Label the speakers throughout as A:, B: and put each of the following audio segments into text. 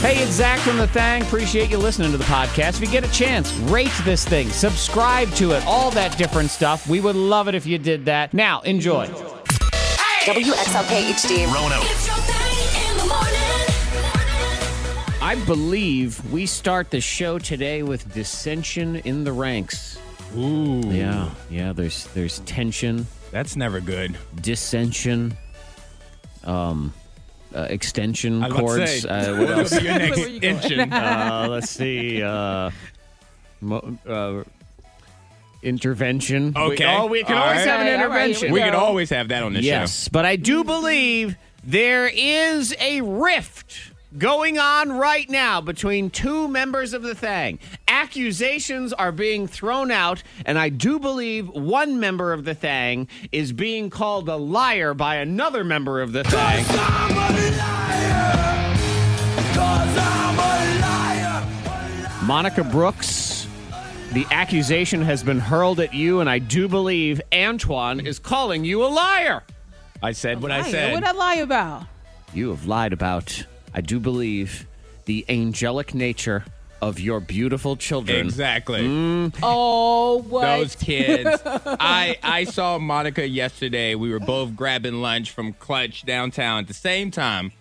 A: Hey, it's Zach from The Thang. Appreciate you listening to the podcast. If you get a chance, rate this thing, subscribe to it, all that different stuff. We would love it if you did that. Now, enjoy.
B: WXLK HD.
C: It's your thing in the morning.
A: I believe we start the show today with dissension in the ranks.
D: Ooh.
A: Yeah, yeah, there's there's tension,
D: That's never good.
A: dissension, um, uh, extension
D: I was about to
A: cords.
D: say,
A: Uh, what
D: What'll
A: else?
D: your next engine?
A: uh, let's see. Uh, mo- uh, intervention. We-
D: Okay.
A: oh, we can
D: All
A: always
D: right.
A: have an
E: All right,
A: intervention.
D: we could always have that on the
A: yes, but I do believe there is a rift going on right now between two members of the Thang. Accusations are being thrown out, and I do believe one member of the Thang is being called a liar by another member of the Thang. Monica Brooks, the accusation has been hurled at you, and I do believe Antoine is calling you a liar.
D: I said what I said.
E: What I lie about?
A: You have lied about, I do believe, the angelic nature of your beautiful children.
D: Exactly. Mm.
E: Oh, what?
D: Those kids. I I saw Monica yesterday. We were both grabbing lunch from Clutch downtown at the same time.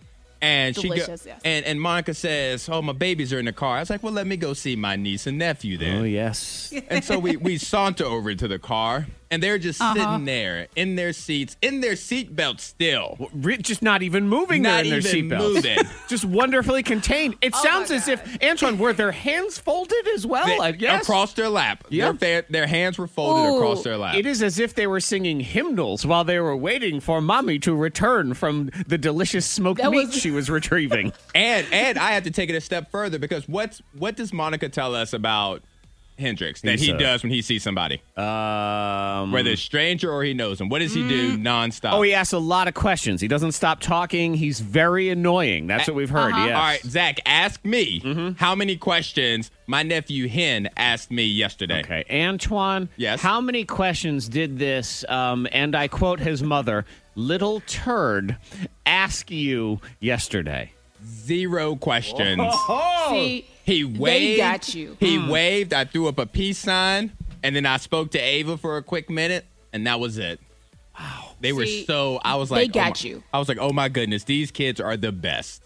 D: And she
E: Delicious,
D: go,
E: yes.
D: and and Monica says, "Oh, my babies are in the car." I was like, "Well, let me go see my niece and nephew then."
A: Oh, yes.
D: And so we, we saunter over to the car, and they're just
E: Uh-huh.
D: sitting there in their seats, in their seatbelts still.
A: Re- just not even moving
D: Not
A: there in their
D: even
A: seatbelts.
D: moving.
A: just wonderfully contained. It
E: Oh
A: sounds as if, Antoine, were their hands folded as well?
D: They-
A: I guess.
D: Across their lap.
A: Yep.
D: Their, their hands were folded
E: Ooh.
D: across their lap.
A: It is as if they were singing hymnals while they were waiting for mommy to return from the delicious smoked
E: That
A: meat
E: was-
A: she was retrieving.
D: And and I have to take it a step further because what's what does Monica tell us about Hendrix that he
A: a-
D: does when he sees somebody,
A: Um,
D: whether it's stranger or he knows him? What does he do nonstop?
A: Oh, he asks a lot of questions. He doesn't stop talking. He's very annoying. That's what we've heard.
E: Uh-huh.
A: Yes.
D: All right, Zach, ask me
A: Mm-hmm.
D: how many questions my nephew Hen asked me yesterday.
A: Okay, Antoine.
D: Yes?
A: How many questions did this, um, and I quote his mother, little turd, ask you yesterday?
D: Zero questions.
E: See,
D: He waved.
E: got you.
D: He mm. waved. I threw up a peace sign, and then I spoke to Ava for a quick minute, and that was it. Wow. They were so. I was
E: they
D: like, oh
E: got
D: my-
E: you.
D: I was like, oh my goodness, these kids are the best.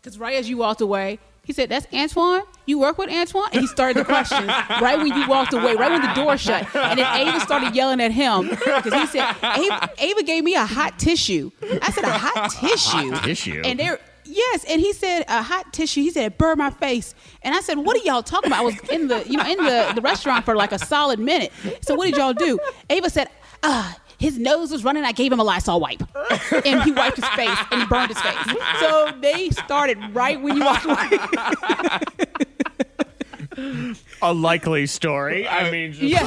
E: because right as you walked away, he said, "That's Antoine. You work with Antoine." And he started the questions right when you walked away, right when the door shut. And then Ava started yelling at him because he said, Ava, "Ava gave me a hot tissue." I said, "A hot tissue."
A: tissue?
E: And they're Yes, and he said a hot tissue. He said it burned my face, and I said, "What are y'all talking about?" I was in the, you know, in the, the restaurant for like a solid minute. So what did y'all do? Ava said, "Ah, his nose was running. I gave him a Lysol wipe, and he wiped his face and he burned his face." So they started right when you walked away.
A: A likely story. I uh, mean, just,
E: yeah,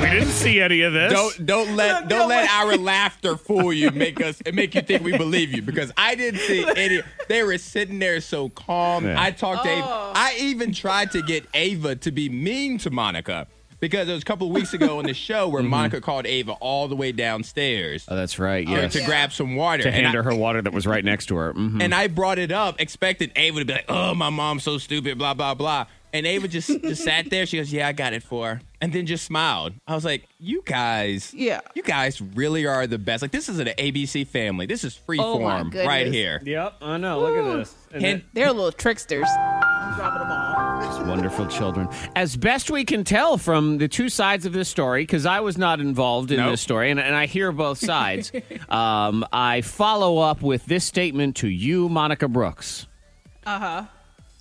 A: we didn't see any of this.
D: Don't don't let don't let our laughter fool you. Make us and make you think we believe you because I didn't see any. They were sitting there so calm.
A: Yeah.
D: I talked to Ava. Oh. I even tried to get Ava to be mean to Monica because it was a couple of weeks ago on the show where Monica called Ava all the way downstairs
A: Oh, that's right. Yes.
D: to grab some water
A: to
D: And
A: hand
D: I-
A: her her water that was right next to her. Mhm.
D: And I brought it up, expecting Ava to be like, "Oh, my mom's so stupid," blah blah blah. And Ava just just sat there. She goes, "Yeah, I got it for," her," and then just smiled. I was like, "You guys,
E: Yeah.
D: you guys really are the best. Like this is an ABC family. This is free
E: Oh,
D: right here."
A: Yep, I know. Look at this. And
D: Hen-
E: they're little tricksters. Dropping the ball.
A: These wonderful children. As best we can tell from the two sides of this story, because I was not involved in
D: Nope.
A: this story, and, and I hear both sides, um, I follow up with this statement to you, Monica Brooks.
E: Uh huh.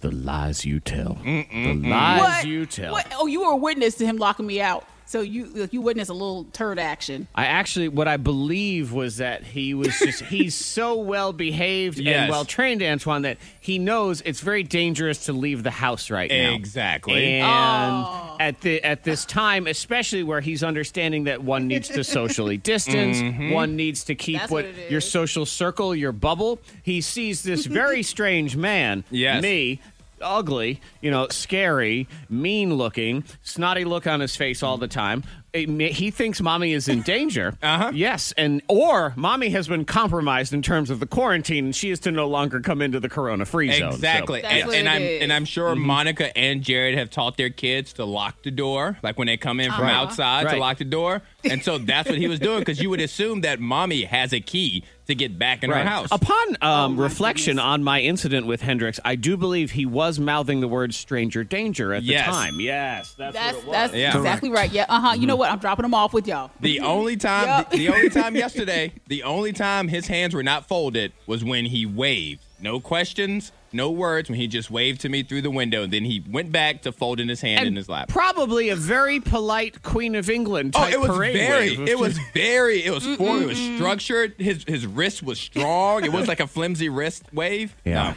A: The lies you tell. The lies
E: What?
A: you tell.
E: What? Oh, you were a witness to him locking me out. So you you witnessed a little turd action.
A: I actually, what I believe was that he was just, he's so well behaved and well trained, Antoine, that he knows it's very dangerous to leave the house right now.
D: Exactly.
A: And at the at this time, especially where he's understanding that one needs to socially distance,
D: Mm-hmm.
A: one needs to keep
E: That's
A: what,
E: what it
A: your
E: is.
A: social circle, your bubble. He sees this very strange man,
D: Yes.
A: me, ugly, you know, scary, mean looking, snotty look on his face all the time. it he thinks mommy is in danger.
D: Uh-huh.
A: Yes, and or mommy has been compromised in terms of the quarantine, and she is to no longer come into the corona free zone.
D: Exactly.
E: That's
D: And, and I'm
E: is.
D: and I'm sure
A: Mm-hmm.
D: Monica and Jared have taught their kids to lock the door, like when they come in from
A: Right.
D: outside
A: Right.
D: to lock the door. And so that's what he was doing because you would assume that mommy has a key to get back in
A: Right.
D: her house.
A: Upon um,
E: my
A: reflection
E: goodness.
A: on my incident with Hendrix, I do believe he was mouthing the word "stranger danger" at
D: Yes.
A: the time. Yes, that's,
E: That's
A: what it was.
E: that's
D: Yeah.
E: exactly right. Yeah. Uh huh. You know what? I'm dropping them off with y'all.
D: The only time,
E: Yup.
D: the, the only time yesterday, the only time his hands were not folded was when he waved. No questions, no words. When he just waved to me through the window, then he went back to folding his hand in his lap.
A: probably a very polite Queen of England.
D: Oh, it was
A: parade
D: very,
A: wave.
D: it was very, it was formal, it was structured. His his wrist was strong. It was like a flimsy wrist wave.
A: Yeah.
D: No,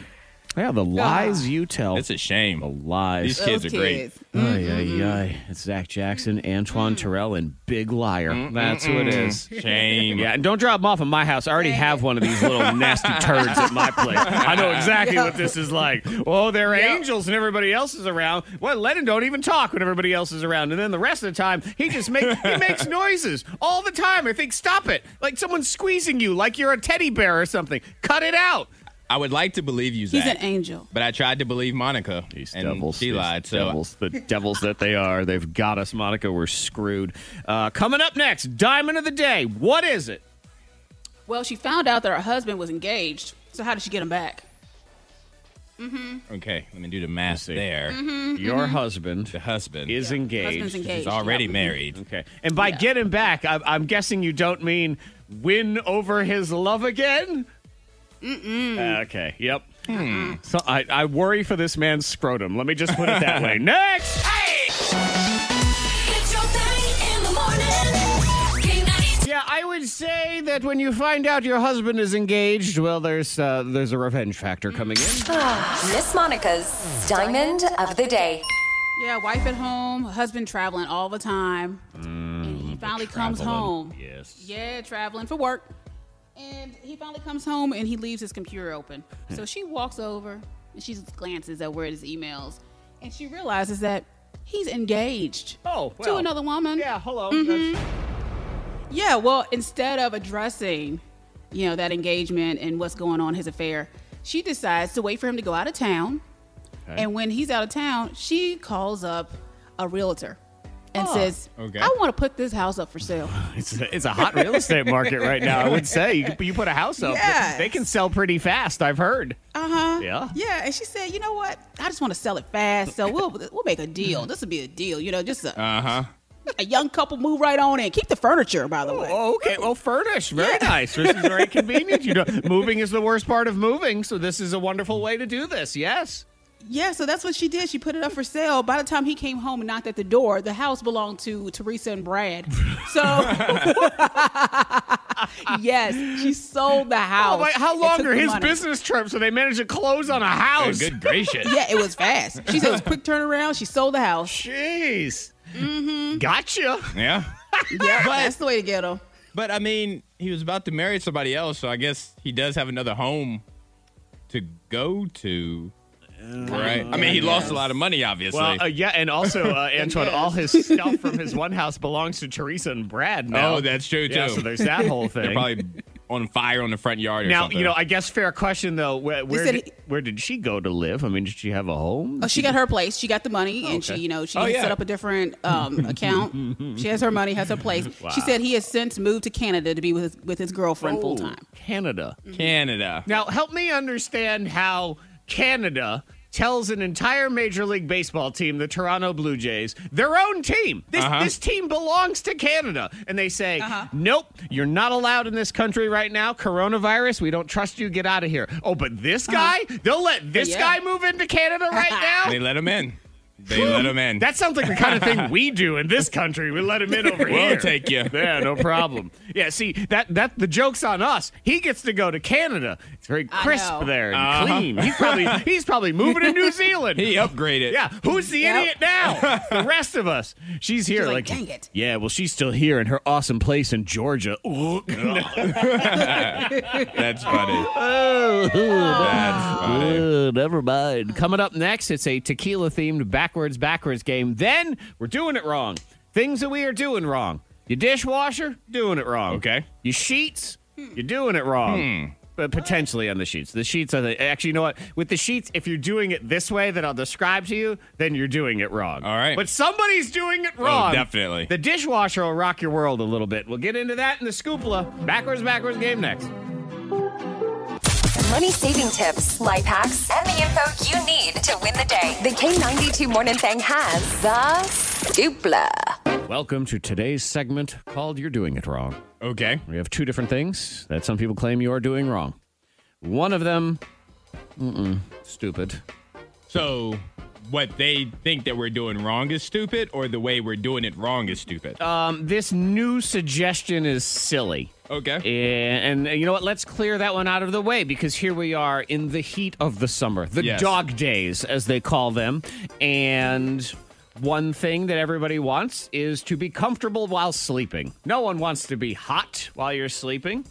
A: yeah. The lies you tell.
D: it's a shame.
A: the lies.
D: These kids
E: Those
D: are great.
E: kids.
A: Ay, ay, mm-hmm. ay. It's Zach Jackson, Antoine mm. Terrell, and Big Liar. That's who it is.
D: Shame.
A: Yeah, and don't drop them off at my house. I already have one of these little nasty turds at my place. I know exactly what this is like. Oh, they're angels and everybody else is around. Well, Lennon don't even talk when everybody else is around, and then the rest of the time he just make he makes noises all the time. I think stop it, like someone's squeezing you, like you're a teddy bear or something. Cut it out.
D: I would like to believe you, Zach.
E: He's an angel.
D: but I tried to believe Monica, and she lied. So
A: devils, the devils that they are, they've got us, Monica. We're screwed. Uh, coming up next, diamond of the day. What is it?
E: Well, she found out that her husband was engaged. So how did she get him back? Mm-hmm.
D: okay, let me do the math
A: see.
D: there.
A: Mm-hmm, Your mm-hmm. husband
D: The husband
A: is engaged.
E: Husband's engaged.
D: He's already
E: yeah.
D: married.
A: Okay. And by
E: Yeah.
A: get him back, I'm, I'm guessing you don't mean win over his love again? Mm-mm. Uh, okay. Yep. So I, I worry for this man's scrotum. Let me just put it that way. Next.
C: It's your thing in the morning. K92.
A: Yeah, I would say that when you find out your husband is engaged, well, there's uh, there's a revenge factor coming in.
B: Ah, Miss Monica's Diamond of the Day.
E: Yeah, wife at home, husband traveling all the time. Mm, and he finally comes home.
A: Yes.
E: Yeah, traveling for work. And he finally comes home and he leaves his computer open. So she walks over and she just glances at where his emails and she realizes that he's engaged
A: Oh,
E: to another woman.
A: Yeah. Hello.
E: Mm-hmm. Yeah, well, instead of addressing, you know, that engagement and what's going on his affair, she decides to wait for him to go out of town. And when he's out of town, she calls up a realtor and says,
D: okay.
E: I want to put this house up for sale.
A: It's a, it's a hot real estate market right now. I would say you, you put a house up,
E: Yes.
A: they can sell pretty fast. I've heard.
E: Uh huh.
A: Yeah.
E: Yeah. And she said, you know what? I just want to sell it fast. So we'll we'll make a deal. This will be a deal. You know, just a,
D: Uh huh.
E: a young couple move right on in. Keep the furniture, by the way.
A: Oh, okay. Well, furnished. Very
E: Yeah.
A: nice. This is very convenient. You know, moving is the worst part of moving, so this is a wonderful way to do this. Yes.
E: Yeah, so that's what she did. She put it up for sale. By the time he came home and knocked at the door, the house belonged to Teresa and Brad. So, yes, she sold the house.
A: Oh, wait, how long
E: took
A: are his
E: money.
A: business trips so they managed to close on a house?
D: Good gracious.
E: Yeah, it was fast. She said it was a quick turnaround. She sold the house.
A: Jeez.
E: Mm-hmm.
A: Gotcha.
D: Yeah.
E: Yeah, that's the way to get him.
D: But I mean, he was about to marry somebody else, so I guess he does have another home to go to. Right. I mean, he lost a lot of money, obviously.
A: Well, uh, yeah, and also, uh, Antoine, all his stuff from his one house belongs to Teresa and Brad now.
D: Oh, that's true,
A: Yeah,
D: too.
A: so there's that whole thing.
D: They're probably on fire on the front yard or
A: now,
D: something.
A: you know, I guess fair question though. Where, where, did,
E: he-
A: where did she go to live? I mean, did she have a home?
E: Oh, she got her place. She got the money, and she, you know, she
D: Oh, yeah.
E: set up a different um, account. she has her money, has her place. She said he has since moved to Canada to be with his, with his girlfriend full
A: Oh,
E: time.
A: Canada.
D: Canada.
A: Now, help me understand how Canada tells an entire Major League Baseball team, the Toronto Blue Jays, their own team. This,
D: Uh-huh.
A: this team belongs to Canada. And they say, nope, you're not allowed in this country right now. Coronavirus, we don't trust you. Get out of here. Oh, but this guy, they'll let this
E: Yeah.
A: guy move into Canada right now?
D: They let him in. They let him in.
A: That sounds like the kind of thing we do in this country. We let him in over here.
D: We'll take you.
A: Yeah, no problem. Yeah, see that that the joke's on us. He gets to go to Canada. It's very crisp there and
D: Uh-huh.
A: clean. He's probably he's probably moving to New Zealand.
D: he upgraded.
A: yeah, who's the
E: Yep.
A: idiot now? the rest of us. She's here.
E: like, "Dang it."
A: Yeah, well, she's still here in her awesome place in Georgia.
D: That's funny.
A: oh,
D: That's funny.
A: Uh, never mind. Coming up next, it's a tequila themed backwards backwards game. Then we're doing it wrong. Things that we are doing wrong. Your dishwasher, doing it wrong.
D: Okay.
A: Your sheets, you're doing it wrong. Hmm. But potentially on the sheets. The sheets are the actually you know what? With the sheets, if you're doing it this way that I'll describe to you, then you're doing it wrong.
D: All right.
A: But somebody's doing it oh, wrong.
D: definitely.
A: The dishwasher will rock your world a little bit. We'll get into that in the scoopla. Backwards, backwards game next.
B: Money saving tips, life hacks, and the info you need to win the day. The K92 Morning Thing has the Scoopla.
A: Welcome to today's segment called You're Doing It Wrong.
D: Okay.
A: We have two different things that some people claim you are doing wrong. One of them, mm-mm, stupid.
D: So, what they think that we're doing wrong is stupid, or the way we're doing it wrong is stupid?
A: Um, this new suggestion is silly.
D: okay.
A: And, and you know what? Let's clear that one out of the way because here we are in the heat of the summer, the
D: Yes.
A: dog days, as they call them. And one thing that everybody wants is to be comfortable while sleeping. No one wants to be hot while you're sleeping.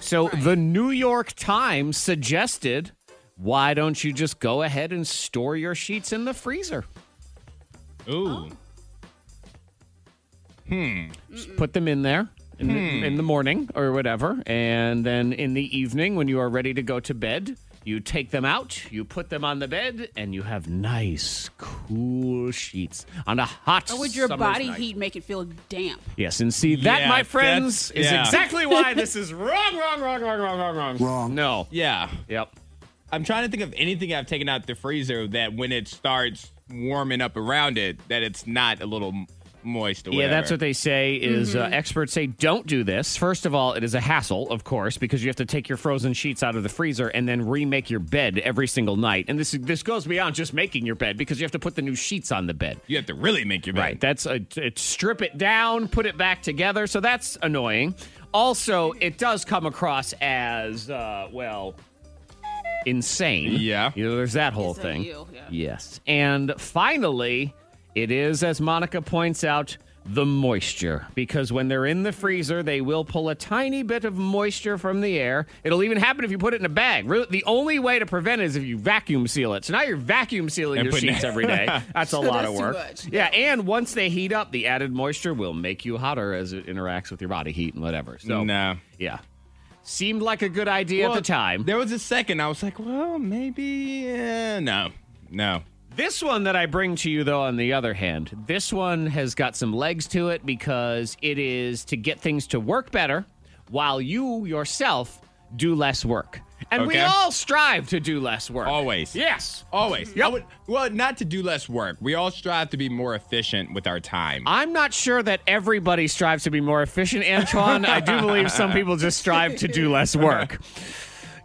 A: So the New York Times suggested why don't you just go ahead and store your sheets in the freezer?
D: Ooh. Hmm.
A: Just put them in there in, the, in the morning or whatever. And then in the evening, when you are ready to go to bed, you take them out, you put them on the bed, and you have nice, cool sheets on a hot
E: Or would your
A: summer's
E: body
A: night.
E: heat make it feel damp?
A: Yes, and see, that,
D: Yeah,
A: my friends,
D: that's-
A: is
D: yeah.
A: exactly why this is wrong, wrong, wrong, wrong, wrong, wrong, wrong. Wrong. No.
D: Yeah.
A: Yep.
D: I'm trying to think of anything I've taken out the freezer that when it starts warming up around it, that it's not a little moist or
A: Yeah, that's what they say. Is uh, experts say don't do this. First of all, it is a hassle, of course, because you have to take your frozen sheets out of the freezer and then remake your bed every single night. And this this goes beyond just making your bed because you have to put the new sheets on the bed.
D: You have to really make your bed.
A: Right. That's a, it, strip it down, put it back together. So that's annoying. Also, it does come across as uh, well insane.
D: Yeah.
A: You know, there's that whole
E: It's a
A: thing.
E: you, yeah.
A: Yes. And finally, it is as Monica points out the moisture because when they're in the freezer they will pull a tiny bit of moisture from the air it'll even happen if you put it in a bag really the only way to prevent it is if you vacuum seal it so now you're vacuum sealing
D: And
A: your
D: putting-
A: sheets every day that's a lot
E: That's
A: of
E: too
A: work
E: much.
A: yeah and once they heat up the added moisture will make you hotter as it interacts with your body heat and whatever so
D: No.
A: yeah seemed like a good idea
D: Well,
A: at the time
D: There was a second I was like, well, maybe. Uh, no. No.
A: This one that I bring to you, though, on the other hand, this one has got some legs to it because it is to get things to work better while you yourself do less work. And we all strive to do less work.
D: Always.
A: Yes.
D: Always.
A: Yep.
D: Would- well, not to do less work. We all strive to be more efficient with our time.
A: I'm not sure that everybody strives to be more efficient, Antoine. I do believe some people just strive to do less work.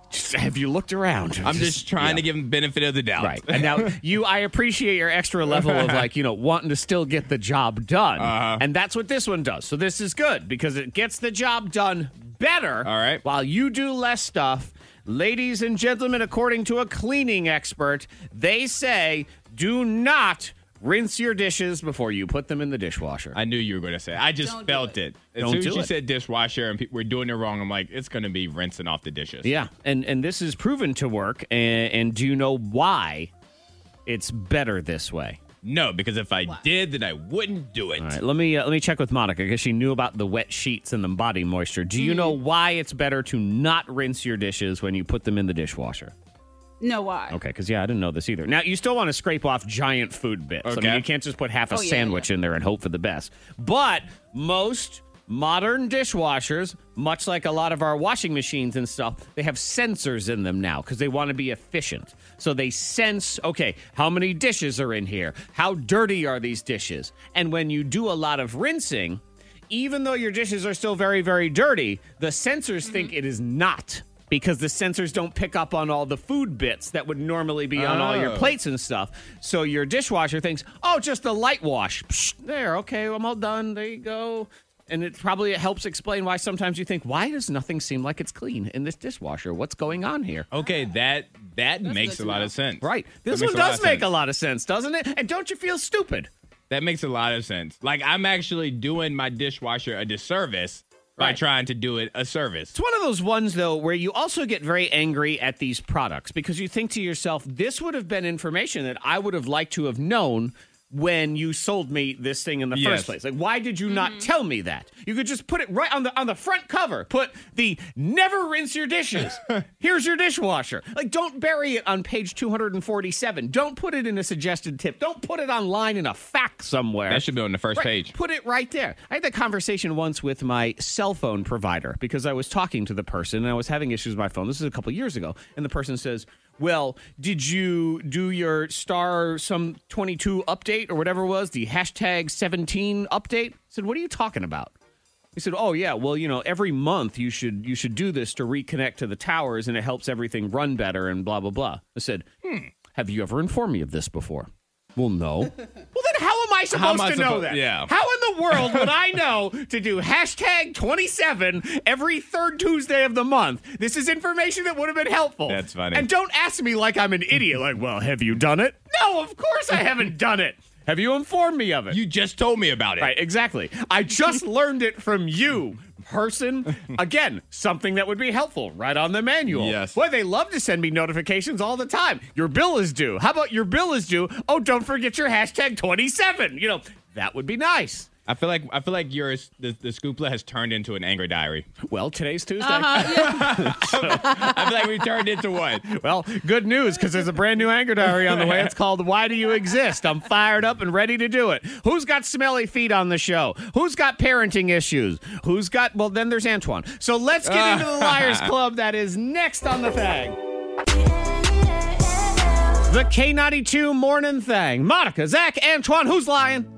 A: Just, have you looked around?
D: I'm just trying to give them benefit of the doubt.
A: Right. And now you I appreciate your extra level of like, you know, wanting to still get the job done.
D: Uh-huh.
A: And that's what this one does. So this is good because it gets the job done better.
D: All right.
A: While you do less stuff. Ladies and gentlemen, according to a cleaning expert, they say do not rinse your dishes before you put them in the dishwasher.
D: I knew you were going to say. it. I just
E: Don't do
D: felt
E: it.
D: it. As
A: Don't
D: soon as you
A: it.
D: said dishwasher and people were doing it wrong, I'm like, it's going to be rinsing off the dishes.
A: yeah. And and this is proven to work. And, and do you know why it's better this way?
D: No, because if I did, then I wouldn't do it.
A: All right, let me uh, let me check with Monica because she knew about the wet sheets and the body moisture. Do you know why it's better to not rinse your dishes when you put them in the dishwasher?
E: No, why?
A: Okay, because yeah, I didn't know this either. Now you still want to scrape off giant food bits. I mean,
D: Okay.
A: you can't just put half a
E: Oh, yeah,
A: sandwich
E: yeah.
A: in there and hope for the best. But most modern dishwashers, much like a lot of our washing machines and stuff, they have sensors in them now because they want to be efficient. So they sense, okay, how many dishes are in here? How dirty are these dishes? And when you do a lot of rinsing, even though your dishes are still very, very dirty, the sensors mm-hmm. think it is not because the sensors don't pick up on all the food bits that would normally be on all your
D: Oh.
A: plates and stuff. So your dishwasher thinks, oh, just a light wash. Psh, there, okay, I'm all done. There you go. And it probably helps explain why sometimes you think, why does nothing seem like it's clean in this dishwasher? What's going on here?
D: Okay, that that makes a lot
E: know.
D: of sense.
A: Right.
D: That
A: This
D: makes
A: one
D: a lot
A: does
D: of
A: make
D: sense.
A: a lot of sense, doesn't it? And don't you feel stupid?
D: That makes a lot of sense. Like I'm actually doing my dishwasher a disservice by
A: Right.
D: trying to do it a service.
A: It's one of those ones, though, where you also get very angry at these products because you think to yourself, this would have been information that I would have liked to have known when you sold me this thing in the
D: Yes.
A: first place? Like, why did you not mm-hmm. tell me that? You could just put it right on the on the front cover. Put the never rinse your dishes. Here's your dishwasher. Like, don't bury it on page 247. Don't put it in a suggested tip. Don't put it online in a fact somewhere.
D: That should be on the first
A: Right,
D: page.
A: Put it right there. I had that conversation once with my cell phone provider because I was talking to the person and I was having issues with my phone. This is a couple years ago. And the person says, Well, did you do your star some 22 update or whatever it was, the hashtag 17 update? I said, What are you talking about? He said, "Oh yeah, well, you know, every month you should you should do this to reconnect to the towers, and it helps everything run better, and blah blah blah." I said, "Hmm, have you ever informed me of this before?" Well, no. well, then how am I supposed
D: am I
A: to know that?
D: yeah.
A: How in the world would I know to do hashtag twenty seven every third Tuesday of the month? This is information that would have been helpful.
D: That's funny.
A: And don't ask me like I'm an idiot. Like, well, have you done it? No, of course I haven't done it. Have you informed me of it?
D: You just told me about it.
A: Right, exactly. I just learned it from you, person. Again, something that would be helpful right on the manual.
D: Yes.
A: Boy, they love to send me notifications all the time. Your bill is due. How about your bill is due? Oh, don't forget your hashtag 27. You know, that would be nice.
D: I feel like I feel like yours the, the scoopla has turned into an angry diary.
A: Well, today's Tuesday.
D: Uh-huh, I feel like we turned into one.
A: Well, good news because there's a brand new anger diary on the way. It's called Why Do You Exist? I'm fired up and ready to do it. Who's got smelly feet on the show? Who's got parenting issues? Who's got, well, then there's Antoine. So let's get into the Liars Club that is next on the thing. The K92 morning thing. Monica, Zach, Antoine, who's lying?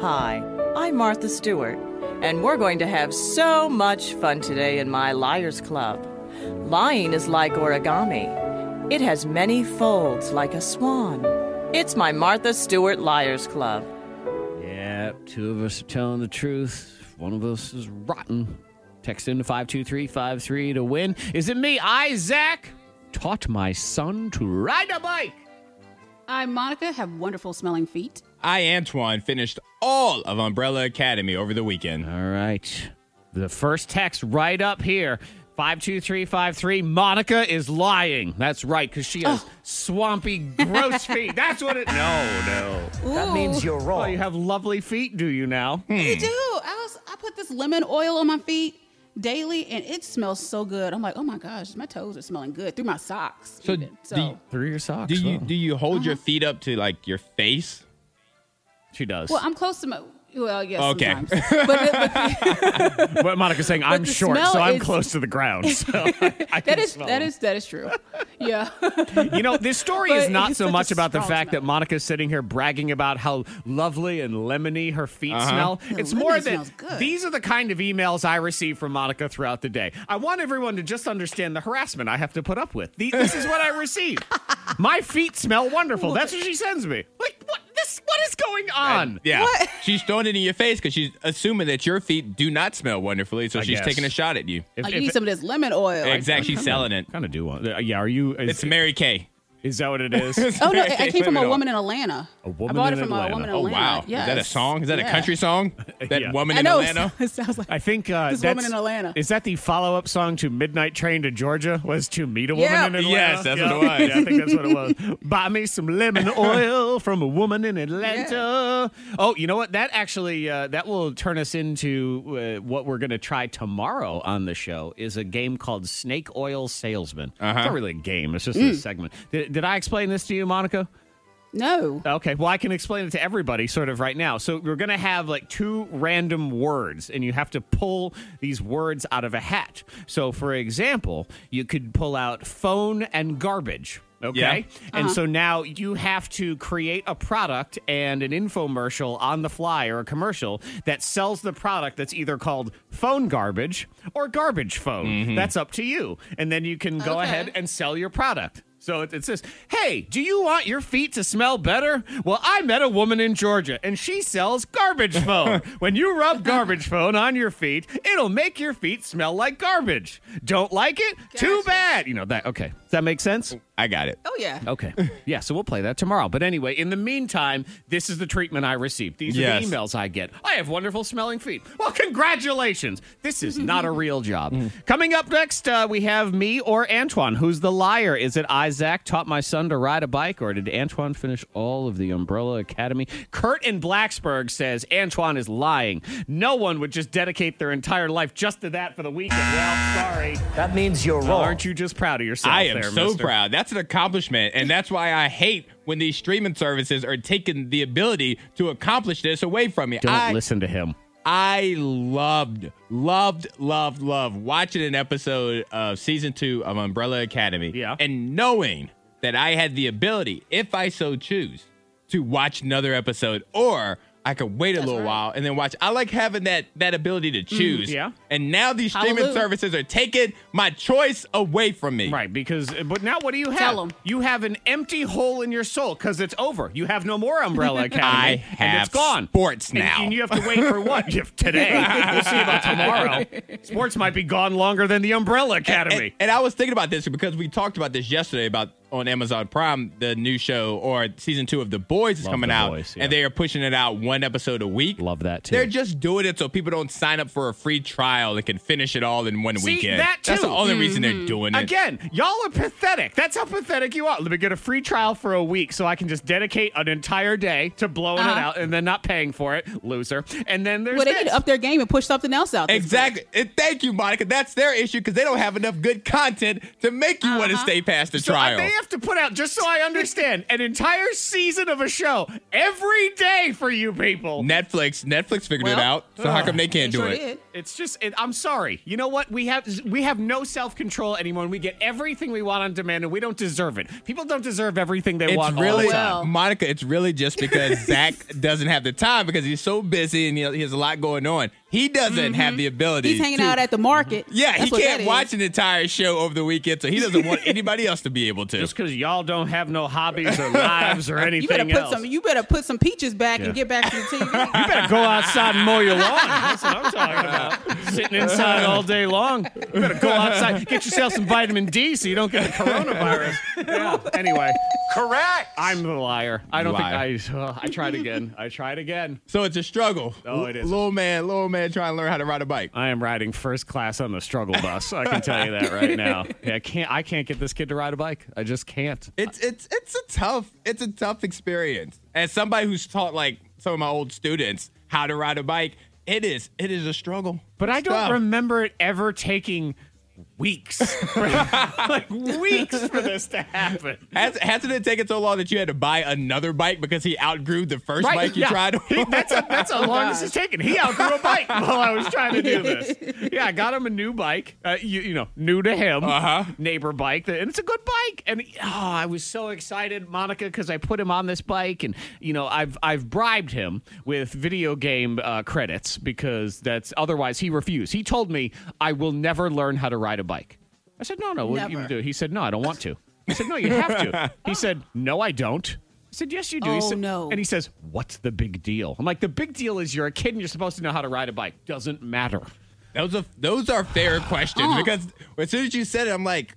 F: Hi, I'm Martha Stewart, and we're going to have so much fun today in my Liars Club. Lying is like origami, it has many folds like a swan. It's my Martha Stewart Liars Club.
A: Yeah, two of us are telling the truth. One of us is rotten. Text into 52353 to win. Is it me? I Zach? Taught my son to ride a bike.
E: I'm Monica, have wonderful smelling feet.
D: I Antoine finished all of Umbrella Academy over the weekend.
A: All right. The first text right up here. 52353. Monica is lying. That's right, because she has oh. swampy, gross feet. That's what it. No, no.
G: That means you're
A: Oh,
G: wrong.
A: you have lovely feet, do you now? Hmm.
E: You do. I was. I put this lemon oil on my feet daily, and it smells so good. I'm like, oh my gosh, my toes are smelling good through my socks.
D: So,
E: even.
D: do you-
A: Through your socks.
D: Do you
A: Wow.
D: do you hold your uh-huh. feet up to like your face?
A: She does.
E: well, I'm close to my. Well, yes,
D: Okay.
E: sometimes. But, but
A: But Monica's saying I'm short, so I'm
E: is-
A: close to the ground. So I, I
E: that
A: can
E: is
A: smell
E: that
A: them.
E: is that is true. Yeah.
A: You know, this story
E: But
A: is not so much about the fact
E: smell.
A: that Monica's sitting here bragging about how lovely and lemony her feet
D: Uh-huh.
A: smell.
E: The
A: it's more that these are the kind of emails I receive from Monica throughout the day. I want everyone to just understand the harassment I have to put up with. The- This is what I receive. My feet smell wonderful. That's what she sends me. Like, what? This? What is going on?
D: Yeah. She's throwing it in your face because she's assuming that your feet do not smell wonderfully, so
A: I
D: she's
A: guess.
D: taking a shot at you.
A: If,
E: Like, you need some of this lemon oil.
D: Exactly. She's selling it.
A: Kind of do want. uh, Yeah. Are you? Is,
D: It's Mary Kay.
A: Is that what it is?
E: Oh no, it came from a woman in Atlanta.
A: A woman
E: I bought
A: in
E: it from
A: Atlanta.
E: a woman in Atlanta.
D: Oh wow!
E: Yes.
D: Is that a song? Is that a country song? That
A: Yeah.
D: woman
E: I
D: in
E: know.
D: Atlanta.
E: It sounds like
A: I think uh,
E: This
A: that's,
E: woman in Atlanta.
A: Is that the follow-up song to "Midnight Train to Georgia"? Was to meet a woman
E: Yeah.
A: in Atlanta?
D: Yes, that's what it was.
A: Yeah, I think that's what it was. Buy me some lemon oil from a woman in Atlanta. Oh, you know what? That actually uh, that will turn us into uh, what we're going to try tomorrow on the show. Is a game called Snake Oil Salesman.
D: Uh-huh.
A: It's not really a game. It's just
E: Mm.
A: a segment. Did, did I explain this to you, Monica?
E: no.
A: Okay, well, I can explain it to everybody sort of right now. So, we're going to have like two random words, and you have to pull these words out of a hat. So, for example, you could pull out phone and garbage. Okay.
D: Yeah.
E: Uh-huh.
A: And so now you have to create a product and an infomercial on the fly or a commercial that sells the product that's either called phone garbage or garbage phone. That's up to you. And then you can go
E: Okay.
A: ahead and sell your product. So it, it says, Hey, do you want your feet to smell better? Well, I met a woman in Georgia and she sells garbage phone. when you rub garbage phone on your feet, it'll make your feet smell like garbage. Don't like it? Too bad. You know that. Okay. Does that make sense?
D: I got it.
E: Oh yeah.
A: Okay. Yeah, so we'll play that tomorrow. But anyway, in the meantime, this is the treatment I received. These
D: Yes.
A: are the emails I get. I have wonderful smelling feet. Well, congratulations. This is not a real job. Coming up next, uh, we have me or Antoine. Who's the liar? Is it I Zach taught my son to ride a bike, or did Antoine finish all of the Umbrella Academy? Kurt in Blacksburg says Antoine is lying. No one would just dedicate their entire life just to that for the weekend. Well, sorry.
G: That means you're
A: Well,
G: wrong.
A: aren't you just proud of yourself?
D: I am
A: there,
D: so
A: mister?
D: proud. That's an accomplishment. And that's why I hate when these streaming services are taking the ability to accomplish this away from me.
A: Don't
D: I,
A: listen to him.
D: I loved, loved, loved, loved watching an episode of season two of Umbrella Academy.
A: Yeah.
D: And knowing that I had the ability, if I so choose, to watch another episode or I could wait a little
E: right.
D: while and then watch. I like having that that ability to mm, choose.
A: yeah.
D: And now these streaming
E: Hallelujah.
D: services are taking my choice away from me.
A: Right, because but now what do you have?
E: Tell 'em.
A: You have an empty hole in your soul because it's over. You have no more Umbrella Academy.
D: I
A: and
D: have
A: it's gone.
D: sports
A: And-
D: now.
A: and, you have to wait for what? You have- today. we'll see about tomorrow. Sports might be gone longer than the Umbrella Academy.
D: And, and I was thinking about this because we talked about this yesterday about on Amazon Prime, the new show or season two of The Boys is
A: Love
D: coming out,
A: Boys, yeah.
D: and they are pushing it out one episode a week.
A: Love that too.
D: They're just doing it so people don't sign up for a free trial and can finish it all in one
A: See,
D: weekend.
A: that
D: That's the
A: too. Mm-hmm.
D: only reason they're doing it.
A: Again, y'all are pathetic. That's how pathetic you are. Let me get a free trial for a week so I can just dedicate an entire day to blowing it
E: Uh-huh.
A: out and then not paying for it, loser. And then there's
E: Well, they
A: this.
E: need to up their game and push something else out.
D: Exactly. And thank you, Monica. That's their issue because they don't have enough good content to make you want to
E: Uh-huh.
D: stay past the
A: So
D: trial.
A: They have to put out, just so I understand, an entire season of a show every day for you people.
D: Netflix, Netflix figured it out. So how come they
E: They
D: can't do
E: sure
D: it?
E: did.
A: It's just, it, I'm sorry. You know what? We have we have no self control anymore. And we get everything we want on demand, and we don't deserve it. People don't deserve everything they
D: It's
A: want all
D: really,
A: the time.
E: Well.
D: Monica, it's really just because Zach doesn't have the time because he's so busy and he, he has a lot going on. He doesn't have the ability.
E: He's hanging
D: to-
E: out at the market.
D: Yeah,
E: That's
D: he can't watch an entire show over the weekend, so he doesn't want anybody else to be able to.
A: Just because y'all don't have no hobbies or lives or anything
E: You better put
A: else.
E: some. You better put some peaches back
A: Yeah.
E: and get back to the TV.
A: You better go outside and mow your lawn. That's what I'm talking about. Sitting inside all day long. You better go outside, get yourself some vitamin D so you don't get the coronavirus. Yeah. Anyway,
G: Correct.
A: I'm the liar. I don't
D: Liar.
A: think I. Uh, I tried again. I tried again.
D: so it's a struggle.
A: Oh, it is.
D: Little man, little man trying to learn how to ride a bike.
A: I am riding first class on the struggle bus. I can tell you that right now. Yeah, I can't. I can't get this kid to ride a bike. I just can't.
D: It's it's it's a tough it's a tough experience. As somebody who's taught like some of my old students how to ride a bike, it is it is a struggle.
A: But I don't
D: tough.
A: remember it ever taking weeks, like weeks for this to happen.
D: Has, hasn't it taken so long that you had to buy another bike because he outgrew the first bike you
A: yeah.
D: tried?
A: He- that's a, that's how long this is taking. He outgrew a bike while I was trying to do this. Yeah, I got him a new bike. Uh, you, you know, new to him.
D: Uh-huh.
A: Neighbor bike, and it's a good bike. And oh, I was so excited, Monica, because I put him on this bike, and you know, I've I've bribed him with video game uh, credits because that's otherwise he refused. He told me I will never learn how to ride a bike. I said, no, no, what you
E: Never.
A: do? He said, no, I don't want to. I said, no, you have to. He said, no, I don't. I said, yes, you do. he
E: Oh,
A: said,
E: no.
A: And he says, what's the big deal? I'm like, the big deal is you're a kid and you're supposed to know how to ride a bike. Doesn't matter.
D: Those are those are fair questions
E: Uh-huh.
D: because as soon as you said it, I'm like,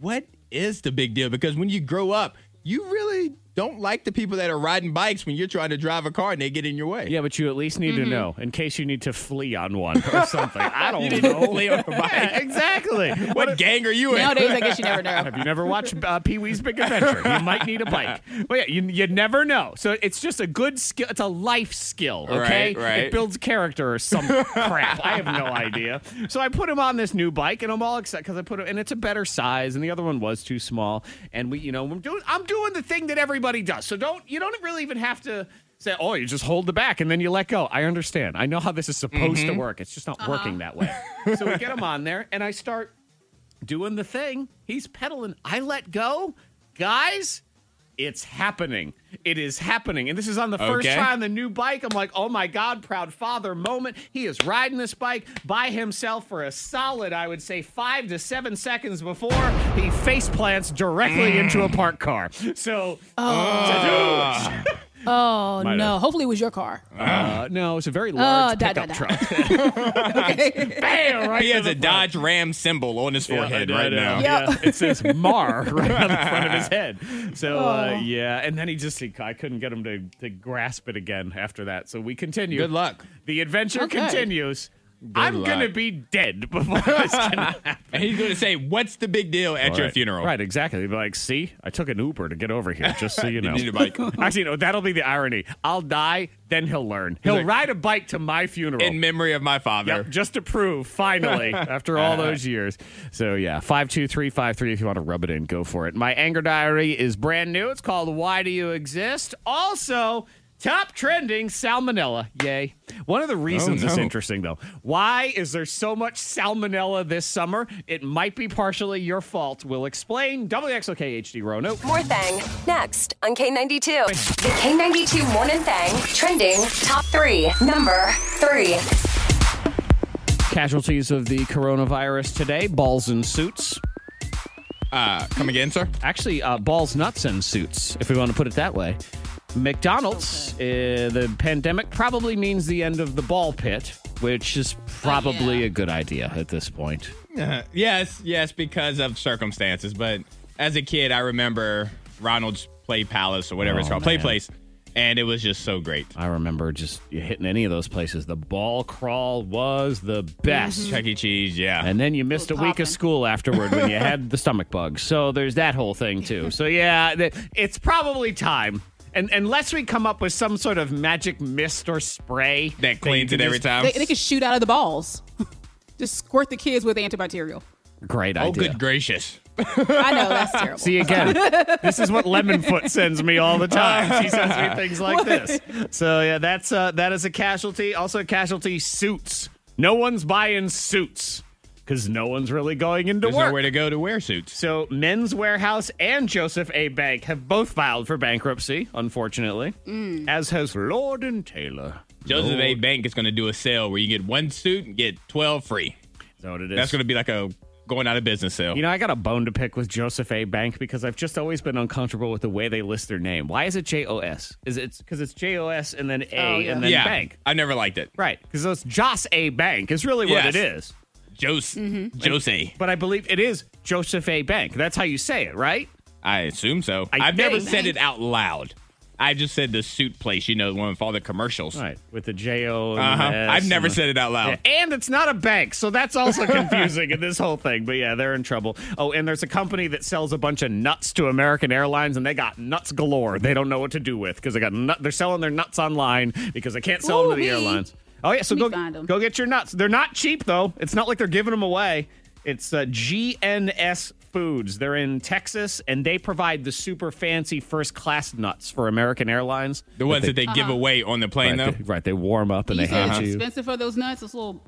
D: what is the big deal? Because when you grow up, you really don't like the people that are riding bikes when you're trying to drive a car and they get in your way.
A: Yeah, but you at least need to know in case you need to flee on one or something. I don't
D: You
A: know.
D: flee on a bike.
A: Yeah, exactly.
D: What gang are you in?
E: Nowadays, I guess you never know.
A: Have you never watched uh, Pee Wee's Big Adventure? You might need a bike. Well, yeah, you, you never know. So it's just a good skill. It's a life skill, okay?
D: Right, right.
A: It builds character or some crap. I have no idea. So I put him on this new bike, and I'm all excited because I put it, and it's a better size, and the other one was too small. And we, you know, I'm doing, I'm doing the thing that everybody does. So don't, you don't really even have to. Say, oh, you just hold the back and then you let go. I understand. I know how this is supposed to mm-hmm. work. It's just not uh-huh. working that way. so we get him on there, and I start doing the thing. He's pedaling. I let go. Guys, it's happening. It is happening. And this is on the first
D: Okay.
A: try on the new bike. I'm like, oh my God, proud father moment. He is riding this bike by himself for a solid, I would say, five to seven seconds before he face plants directly into a mm. parked car. So,
E: Oh
A: Might
E: no!
A: have.
E: Hopefully it was your car.
A: Uh, no, it's a very large
E: da, da,
A: pickup
E: da.
A: truck. Bam, right
D: He
A: to
D: has
A: the
D: a
A: front.
D: Dodge Ram symbol on his forehead
A: Yeah, I
D: right
A: know.
D: now.
A: Yeah. it says Mar right on the front of his head. So uh, yeah, and then he just he, I couldn't get him to, to grasp it again after that. So we continue.
D: Good luck.
A: The adventure
E: Okay.
A: continues. I'm
D: luck.
A: gonna be dead before this can happen.
D: And he's going to say, What's the big deal at your
A: Right.
D: funeral?
A: Right, exactly. They'd be like, see, I took an Uber to get over here, just so you know.
D: need a bike.
A: Actually, no, that'll be the irony. I'll die, then he'll learn. He'll
D: like-
A: ride a bike to my funeral.
D: In memory of my father.
A: Yep, just to prove, finally, after all those years. So, yeah, 52353, if you want to rub it in, go for it. My anger diary is brand new. It's called Why Do You Exist? Also, top trending salmonella. Yay. One of the reasons it's
D: no.
A: interesting, though, why is there so much salmonella this summer? It might be partially your fault. We'll explain. WXLK HD Roanoke.
B: More Thang next on K92. The K92 Morning Thang trending top three. Number three.
A: Casualties of the coronavirus today balls and suits.
D: Uh, come again, sir?
A: Actually, uh, balls, nuts, and suits, if we want to put it that way. McDonald's, uh, the pandemic probably means the end of the ball pit, which is probably
E: yeah.
A: a good idea at this point.
D: Uh, yes, yes, because of circumstances. But as a kid, I remember Ronald's Play Palace or whatever it's
A: Oh,
D: called, Play. Place, and it was just so great.
A: I remember just hitting any of those places. The ball crawl was the best.
D: Chuck E. Cheese, yeah.
A: And then you missed a
E: Was
A: week of school afterward when you had the stomach bug. So there's that whole thing too. So yeah, it's probably time. And unless we come up with some sort of magic mist or spray
D: that cleans it every
A: just-
D: time.
E: They, they can shoot out of the balls. Just squirt the kids with antibacterial.
A: Great idea.
D: oh, good gracious.
E: I know that's terrible.
A: See again, this is what Lemonfoot sends me all the time. She sends me things like this. So yeah, that's uh, that is a casualty. Also, a casualty suits. No one's buying suits because no one's really going into
D: There's
A: work.
D: nowhere to go to wear suits.
A: So, Men's Wearhouse and Joseph A. Bank have both filed for bankruptcy, unfortunately, mm. as has Lord and Taylor.
D: Joseph A. Bank is going to do a sale where you get one suit and get 12 free.
A: Is that what it is?
D: That's going to be like a going out of business sale.
A: You know, I got a bone to pick with Joseph A. Bank because I've just always been uncomfortable with the way they list their name. Why is it J O S? Is it because it's J O S and then A
E: Oh, yeah.
A: and then
D: yeah,
A: Bank?
D: I never liked it.
A: Right, because it's Joss A. Bank is really what
D: Yes.
A: it is.
D: Jose,
A: Mm-hmm.
D: Jose.
A: But I believe it is Joseph A. Bank. That's how you say it, right?
D: I assume so.
A: I
D: I've never said it out loud. I just said the suit place, you know, one with all the commercials.
A: Right, with the J O. and
D: Uh-huh.
A: the S
D: I've never said it out loud.
A: Yeah, and it's not a bank, so that's also confusing in this whole thing. But yeah, they're in trouble. Oh, and there's a company that sells a bunch of nuts to American Airlines, and they got nuts galore. They don't know what to do with because they got nut. They're selling their nuts online because they can't sell them to the
E: me.
A: airlines. Oh yeah, so go go get your nuts. They're not cheap though. It's not like they're giving them away. It's uh, GNS Foods. They're in Texas, and they provide the super fancy first class nuts for American Airlines.
D: The ones that they give away on the plane,
A: Right,
D: though.
A: they, right, they warm up and
E: you
A: they
E: said
A: hand
E: it's
A: you.
E: expensive for those nuts. It's a little.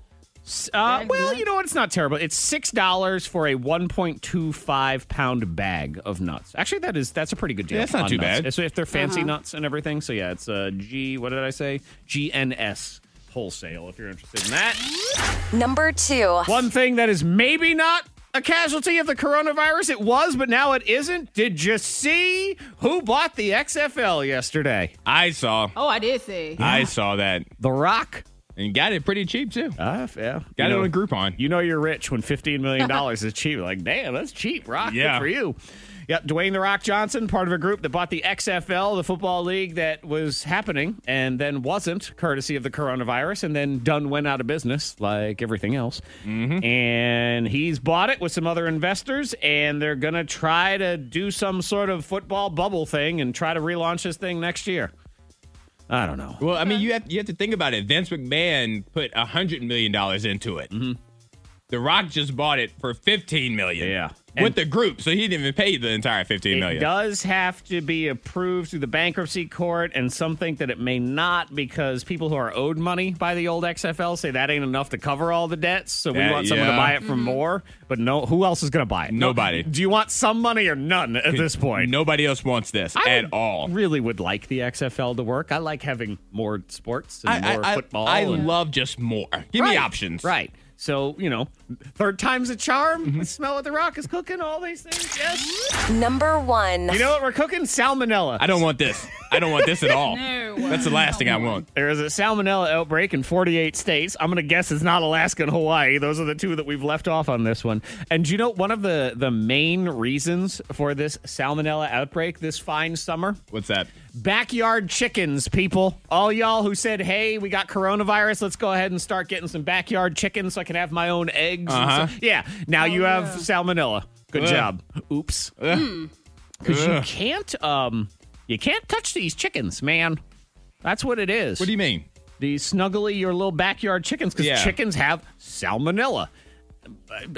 A: Uh, well, you know what? It's not terrible. It's six dollars for a one point two five pound bag of nuts. Actually, that is that's a pretty good deal.
D: Yeah, that's not too
A: nuts.
D: bad.
A: So if they're fancy
E: Uh-huh.
A: nuts and everything, so yeah, it's a G. What did I say? GNS wholesale. If you're interested in that.
B: Number two.
A: One thing that is maybe not a casualty of the coronavirus. It was, but now it isn't. Did you see who bought the XFL yesterday?
D: I saw.
E: Oh, I did see.
D: I saw that.
A: The Rock.
D: And got it pretty cheap, too.
A: Uh, yeah.
D: Got
A: You
D: it
A: know-
D: on a Groupon.
A: You know you're rich when $15 million is cheap. Like, damn, that's cheap, Rock.
D: Yeah.
A: Good for you. Yep, Dwayne The Rock Johnson, part of a group that bought the XFL, the football league that was happening and then wasn't, courtesy of the coronavirus, and then done went out of business like everything else. Mm-hmm. And he's bought it with some other investors, and they're going to try to do some sort of football bubble thing and try to relaunch this thing next year. I don't know.
D: Well, I mean, you have you have to think about it. Vince McMahon put a hundred million dollars into it. Mm-hmm. The Rock just bought it for fifteen million.
A: Yeah.
D: With the group, so he didn't even pay the entire fifteen
A: It
D: million.
A: does have to be approved through the bankruptcy court, and some think that it may not because people who are owed money by the old XFL say that ain't enough to cover all the debts. So we
D: That-
A: want someone to buy it for mm-hmm. more. But no, who else is going to buy it? No-
D: Nobody.
A: do you want some money or none at this point?
D: Nobody else wants this
A: I
D: at all.
A: Really would like the XFL to work. I like having more sports and
D: I,
A: more
D: I,
A: football.
D: I, I
A: and-
D: love just more. Give me options.
A: Right. So, you know, third time's a charm. Mm-hmm. Smell what the rock is cooking, all these things. Yes.
B: Number one.
A: You know what? We're cooking salmonella.
D: I don't want this. I don't want this at all.
E: No.
D: That's the last thing I want.
A: There is a salmonella outbreak in 48 states. I'm going to guess it's not Alaska and Hawaii. Those are the two that we've left off on this one. And do you know one of the, the main reasons for this salmonella outbreak this fine summer?
D: What's that?
A: Backyard chickens, people. All y'all who said, hey, we got coronavirus, let's go ahead and start getting some backyard chickens so I can have my own eggs.
D: Uh-huh.
A: stuff. Yeah, now you have salmonella. Good
D: Ugh.
A: job. Oops. Because you can't, um, you can't touch these chickens, man. That's what it is.
D: What do you mean?
A: these snuggly your little backyard chickens because
D: Yeah.
A: chickens have salmonella.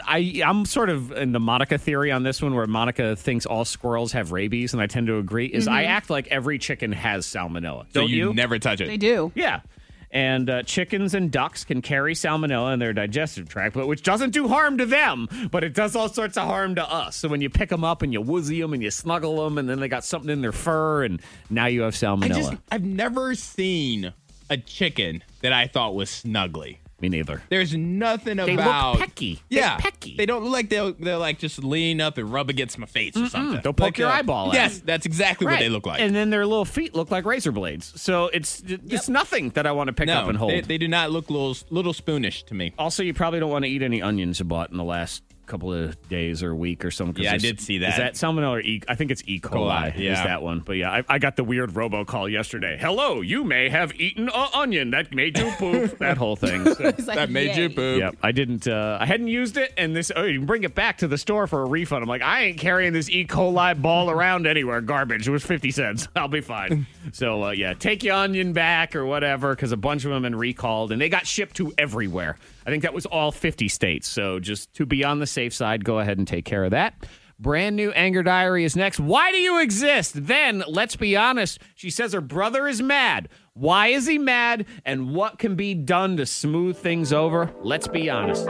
A: I I'm sort of in the Monica theory on this one, where Monica thinks all squirrels have rabies, and I tend to agree. Is I mm-hmm. act like every chicken has salmonella.
D: So
A: Don't
D: you,
A: you?
D: never touch it.
E: They do.
A: Yeah. And uh, chickens and ducks can carry salmonella in their digestive tract, but which doesn't do harm to them, but it does all sorts of harm to us. So when you pick them up and you woozy them and you snuggle them, and then they got something in their fur, and now you have
D: I
A: salmonella.
D: just I've never seen a chicken that I thought was snuggly.
A: Me neither.
D: There's nothing
A: They look
D: about
A: pecky. They're
D: Yeah,
A: pecky.
D: They don't look like they'll they're like just lean up and rub against my face or something.
A: They'll poke
D: Like,
A: your
D: uh,
A: eyeball out.
D: Yes, that's exactly what they look like.
A: And then their little feet look like razor blades. So it's it's nothing that I want to pick
D: no,
A: up and hold.
D: They, they do not look little little spoonish to me.
A: also, you probably don't want to eat any onions you bought in the last couple of days or week or something. 'cause
D: Yeah, I did see that.
A: Is that salmonella or E? I think it's E. coli.
D: Coli,
A: Is
D: yeah.
A: that one? But yeah, I, I got the weird robocall yesterday. Hello, you may have eaten an onion that made you poop. that whole thing. So-
E: like,
D: That made you
E: yay.
D: poop.
A: Yep, I didn't. Uh, I hadn't used it, and this. Oh, you can bring it back to the store for a refund. I'm like, I ain't carrying this E. coli ball around anywhere. Garbage. It was fifty cents. I'll be fine. so uh, yeah, take your onion back or whatever, because a bunch of them been recalled, and they got shipped to everywhere. I think that was all fifty states. So just to be on the safe side, go ahead and take care of that. Brand new anger diary is next. Why do you exist? Then, let's be honest. She says her brother is mad. Why is he mad? And what can be done to smooth things over? Let's be honest.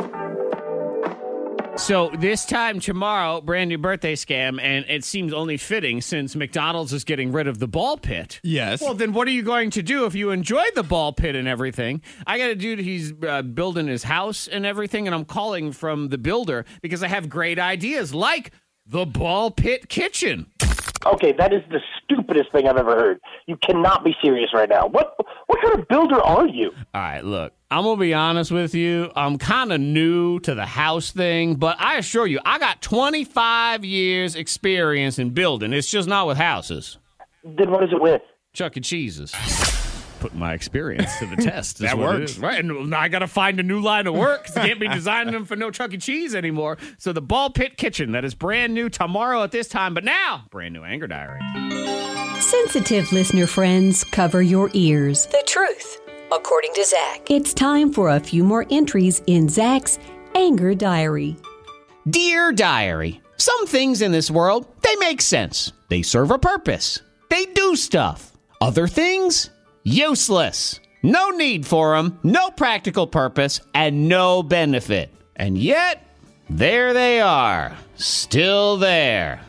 A: So, this time tomorrow, brand new birthday scam, and it seems only fitting since McDonald's is getting rid of the ball pit.
D: Yes.
A: Well, then what are you going to do if you enjoy the ball pit and everything? I got a dude, he's uh, building his house and everything, and I'm calling from the builder because I have great ideas like the ball pit kitchen.
G: Okay, that is the stupidest thing I've ever heard. You cannot be serious right now. What what kind of builder are you?
A: All right, look, I'm gonna be honest with you. I'm kind of new to the house thing, but I assure you, I got 25 years experience in building. It's just not with houses.
G: Then what is it with?
A: Chuck E. Cheese's. Put my experience to the test.
D: That works.
A: right? And now I got to find a new line of work 'cause I can't be designing them for no Chuck E. Cheese anymore. So the Ball Pit Kitchen that is brand new tomorrow at this time, but now brand new Anger Diary.
H: Sensitive listener friends, cover your ears.
B: The truth, according to Zach.
H: It's time for a few more entries in Zach's Anger Diary.
A: Dear Diary, some things in this world, they make sense. They serve a purpose. They do stuff. Other things, useless. No need for them, no practical purpose, and no benefit. And yet, there they are, still there,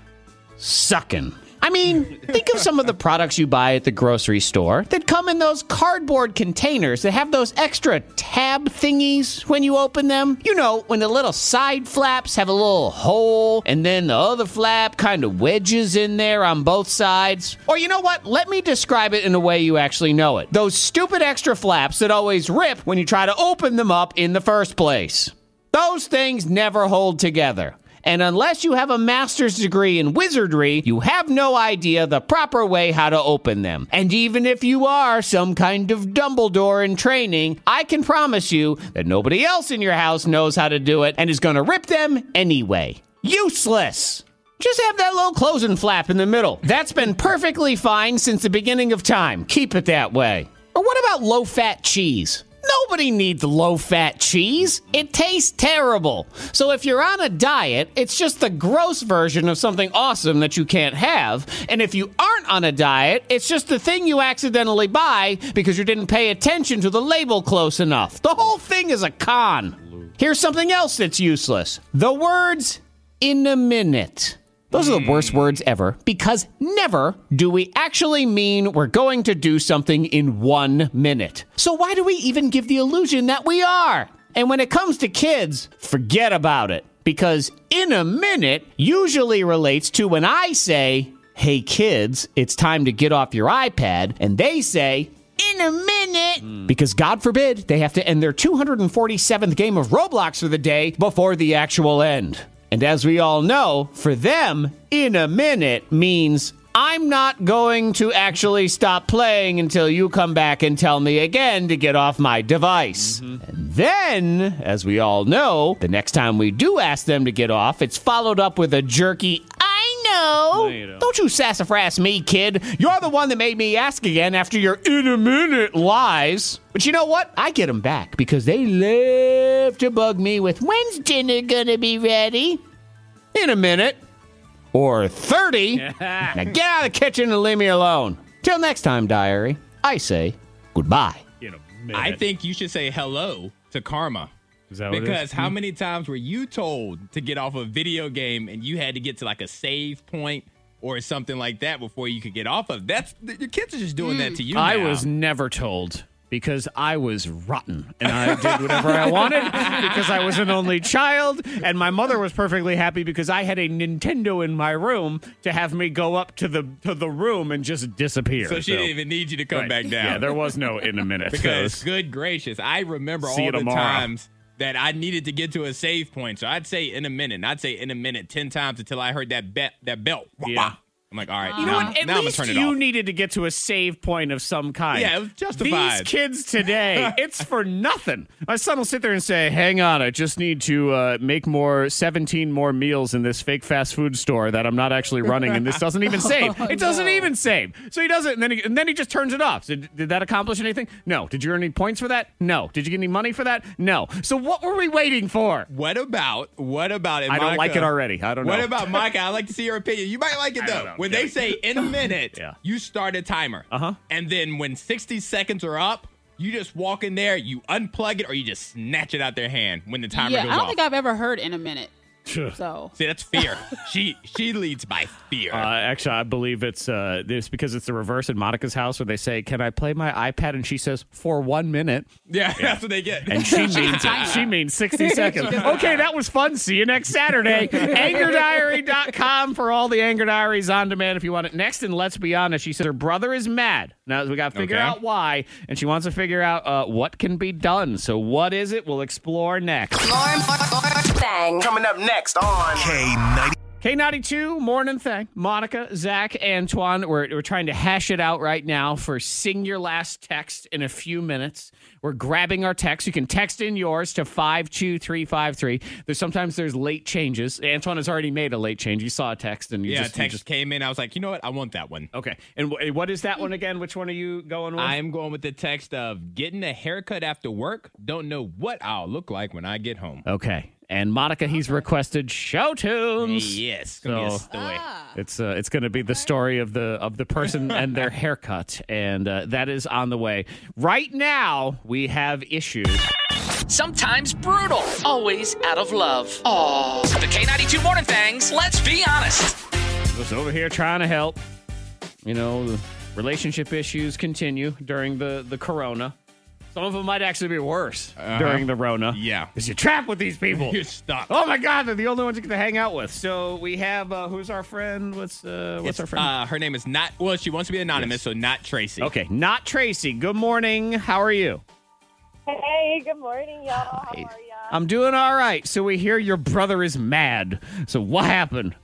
A: sucking. I mean, think of some of the products you buy at the grocery store that come in those cardboard containers that have those extra tab thingies when you open them. You know, when the little side flaps have a little hole and then the other flap kind of wedges in there on both sides. Or you know what? Let me describe it in a way you actually know it. Those stupid extra flaps that always rip when you try to open them up in the first place. Those things never hold together. And unless you have a master's degree in wizardry, you have no idea the proper way how to open them. And even if you are some kind of Dumbledore in training, I can promise you that nobody else in your house knows how to do it and is going to rip them anyway. Useless! Just have that little closing flap in the middle. That's been perfectly fine since the beginning of time. Keep it that way. Or what about low fat cheese? Nobody needs low fat cheese. It tastes terrible. So if you're on a diet, it's just the gross version of something awesome that you can't have. And if you aren't on a diet, it's just the thing you accidentally buy because you didn't pay attention to the label close enough. The whole thing is a con. Here's something else that's useless the words in a minute. Those are the worst hmm. words ever because never do we actually mean we're going to do something in one minute. So why do we even give the illusion that we are? And when it comes to kids, forget about it because in a minute usually relates to when I say, hey kids, it's time to get off your iPad, and they say, in a minute. Hmm. Because God forbid they have to end their 247th game of Roblox for the day before the actual end. And as we all know, for them, in a minute means I'm not going to actually stop playing until you come back and tell me again to get off my device. Mm-hmm. And then, as we all know, the next time we do ask them to get off, it's followed up with a jerky, I know.
I: you don't.
A: don't you sassafras me, kid. You're the one that made me ask again after your in a minute lies. But you know what? I get them back because they love to bug me with when's dinner gonna be ready? In a minute. Or 30. now get out of the kitchen and leave me alone. Till next time, diary, I say goodbye.
I: In a minute.
D: I think you should say hello to karma.
I: Is that what it is?
D: Because how hmm? many times were you told to get off a video game and you had to get to like a save point or something like that before you could get off of? That's your kids are just doing that hmm. to you.
A: I
D: now.
A: was never told because I was rotten and I did whatever I wanted because I was an only child and my mother was perfectly happy because I had a Nintendo in my room to have me go up to the to the room and just disappear.
D: so she didn't even need you to come
A: Right.
D: back down.
A: Yeah, there was no in a minute.
D: because good gracious, I remember
A: See you
D: all the
A: tomorrow.
D: times that I needed to get to a save point. So I'd say in a minute. and I'd say in a minute ten times until I heard that bet that belt.
A: Yeah.
D: I'm like, all right,
A: You know
D: now,
A: what? At
D: now I'm
A: least
D: gonna turn it
A: you
D: off.
A: needed to get to a save point of some kind.
D: Yeah, it was justified.
A: These kids today, it's for nothing. My son will sit there and say, "Hang on, I just need to uh, make more, seventeen more meals in this fake fast food store that I'm not actually running, and this doesn't even save.
E: Oh,
A: it doesn't
E: no.
A: even save. So he does it, and then he, and then he just turns it off. So did, did that accomplish anything? No. Did you earn any points for that? No. Did you get any money for that? No. So what were we waiting for?
D: What about what about it?
A: I don't like it already. I don't know.
D: What about Micah? I'd like to see your opinion. You might like it though.
A: Know.
D: When
A: Yeah.
D: they say in a minute,
A: Yeah.
D: you start a timer.
A: Uh-huh.
D: And then when 60 seconds are up, you just walk in there, you unplug it, or you just snatch it out their hand when the timer
E: yeah,
D: goes
E: I don't
D: off.
E: think I've ever heard in a minute. So
D: See, that's fear. she she leads by fear.
A: Uh, actually, I believe it's uh, it's because it's the reverse in Monica's house where they say, "Can I play my iPad?" and she says, "For one minute,"
D: yeah, that's what they get.
A: and she means she means sixty seconds. Okay, that was fun. See you next Saturday. AngerDiary.com for all the Anger Diaries on demand if you want it. Next, and let's be honest, she said her brother is mad. Now we got to figure
D: Okay.
A: out why, and she wants to figure out uh, what can be done. So, what is it? We'll explore next.
B: Thang.
J: Coming up next on K90.
A: K92, morning thing. Monica, Zach, Antoine, we're, we're trying to hash it out right now for sing your last text in a few minutes. We're grabbing our text. You can text in yours to 52353. There's sometimes there's late changes. Antoine has already made a late change. You saw a text and you
D: yeah,
A: just, you
D: text
A: just
D: came in. I was like, you know what? I want that one.
A: Okay. And wh- what is that one again? Which one are you going with?
D: I'm going with the text of getting a haircut after work. Don't know what I'll look like when I get home.
A: okay. And Monica, he's requested show tunes.
D: Yes, it's gonna be
A: So-
D: story.
A: It's uh, it's going to be the story of the of the person and their haircut, and uh, that is on the way. Right now, we have issues.
K: Sometimes brutal, always out of love. Aww. The K92 Morning Thangs, let's be honest.
A: was over here trying to help. You know, the relationship issues continue during the the corona. Some of them might actually be worse during the Rona.
D: Yeah.
A: because you're trapped with these people.
D: You're stuck.
A: Oh my God, they're the only ones you get to hang out with. So we have uh, who's our friend? What's uh, what's
D: It's,
A: our friend?
D: Uh, her name is not. Well, she wants to be anonymous, so not Tracy.
A: okay, not Tracy. Good morning. How are you?
L: Hey, good morning, y'all. How are ya?
A: I'm doing all right. So we hear your brother is mad. So what happened?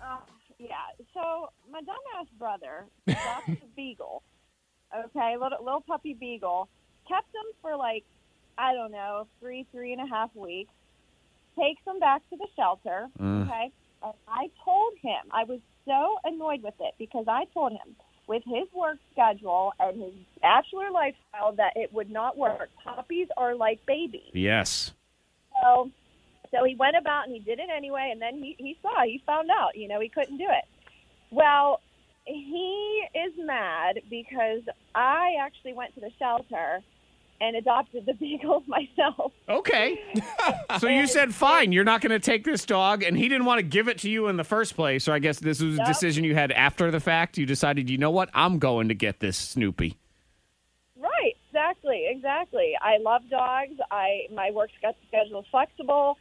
L: Uh, yeah. So my dumbass brother adopted a beagle. Okay, little little puppy beagle. Kept him for like I don't know three three and a half weeks. Takes him back to the shelter. Mm. Okay, and I told him I was so annoyed with it because I told him with his work schedule and his bachelor lifestyle that it would not work. Puppies are like babies.
A: Yes.
L: So, so he went about and he did it anyway, and then he he saw he found out you know he couldn't do it. Well, he is mad because I actually went to the shelter and adopted the beagle myself.
A: Okay. so you said fine, you're not going to take this dog, and he didn't want to give it to you in the first place. So I guess this was a
L: Yep.
A: decision you had after the fact. You decided, you know what, I'm going to get this Snoopy.
L: Right, exactly, exactly. I love dogs. I my work sch- schedule is flexible,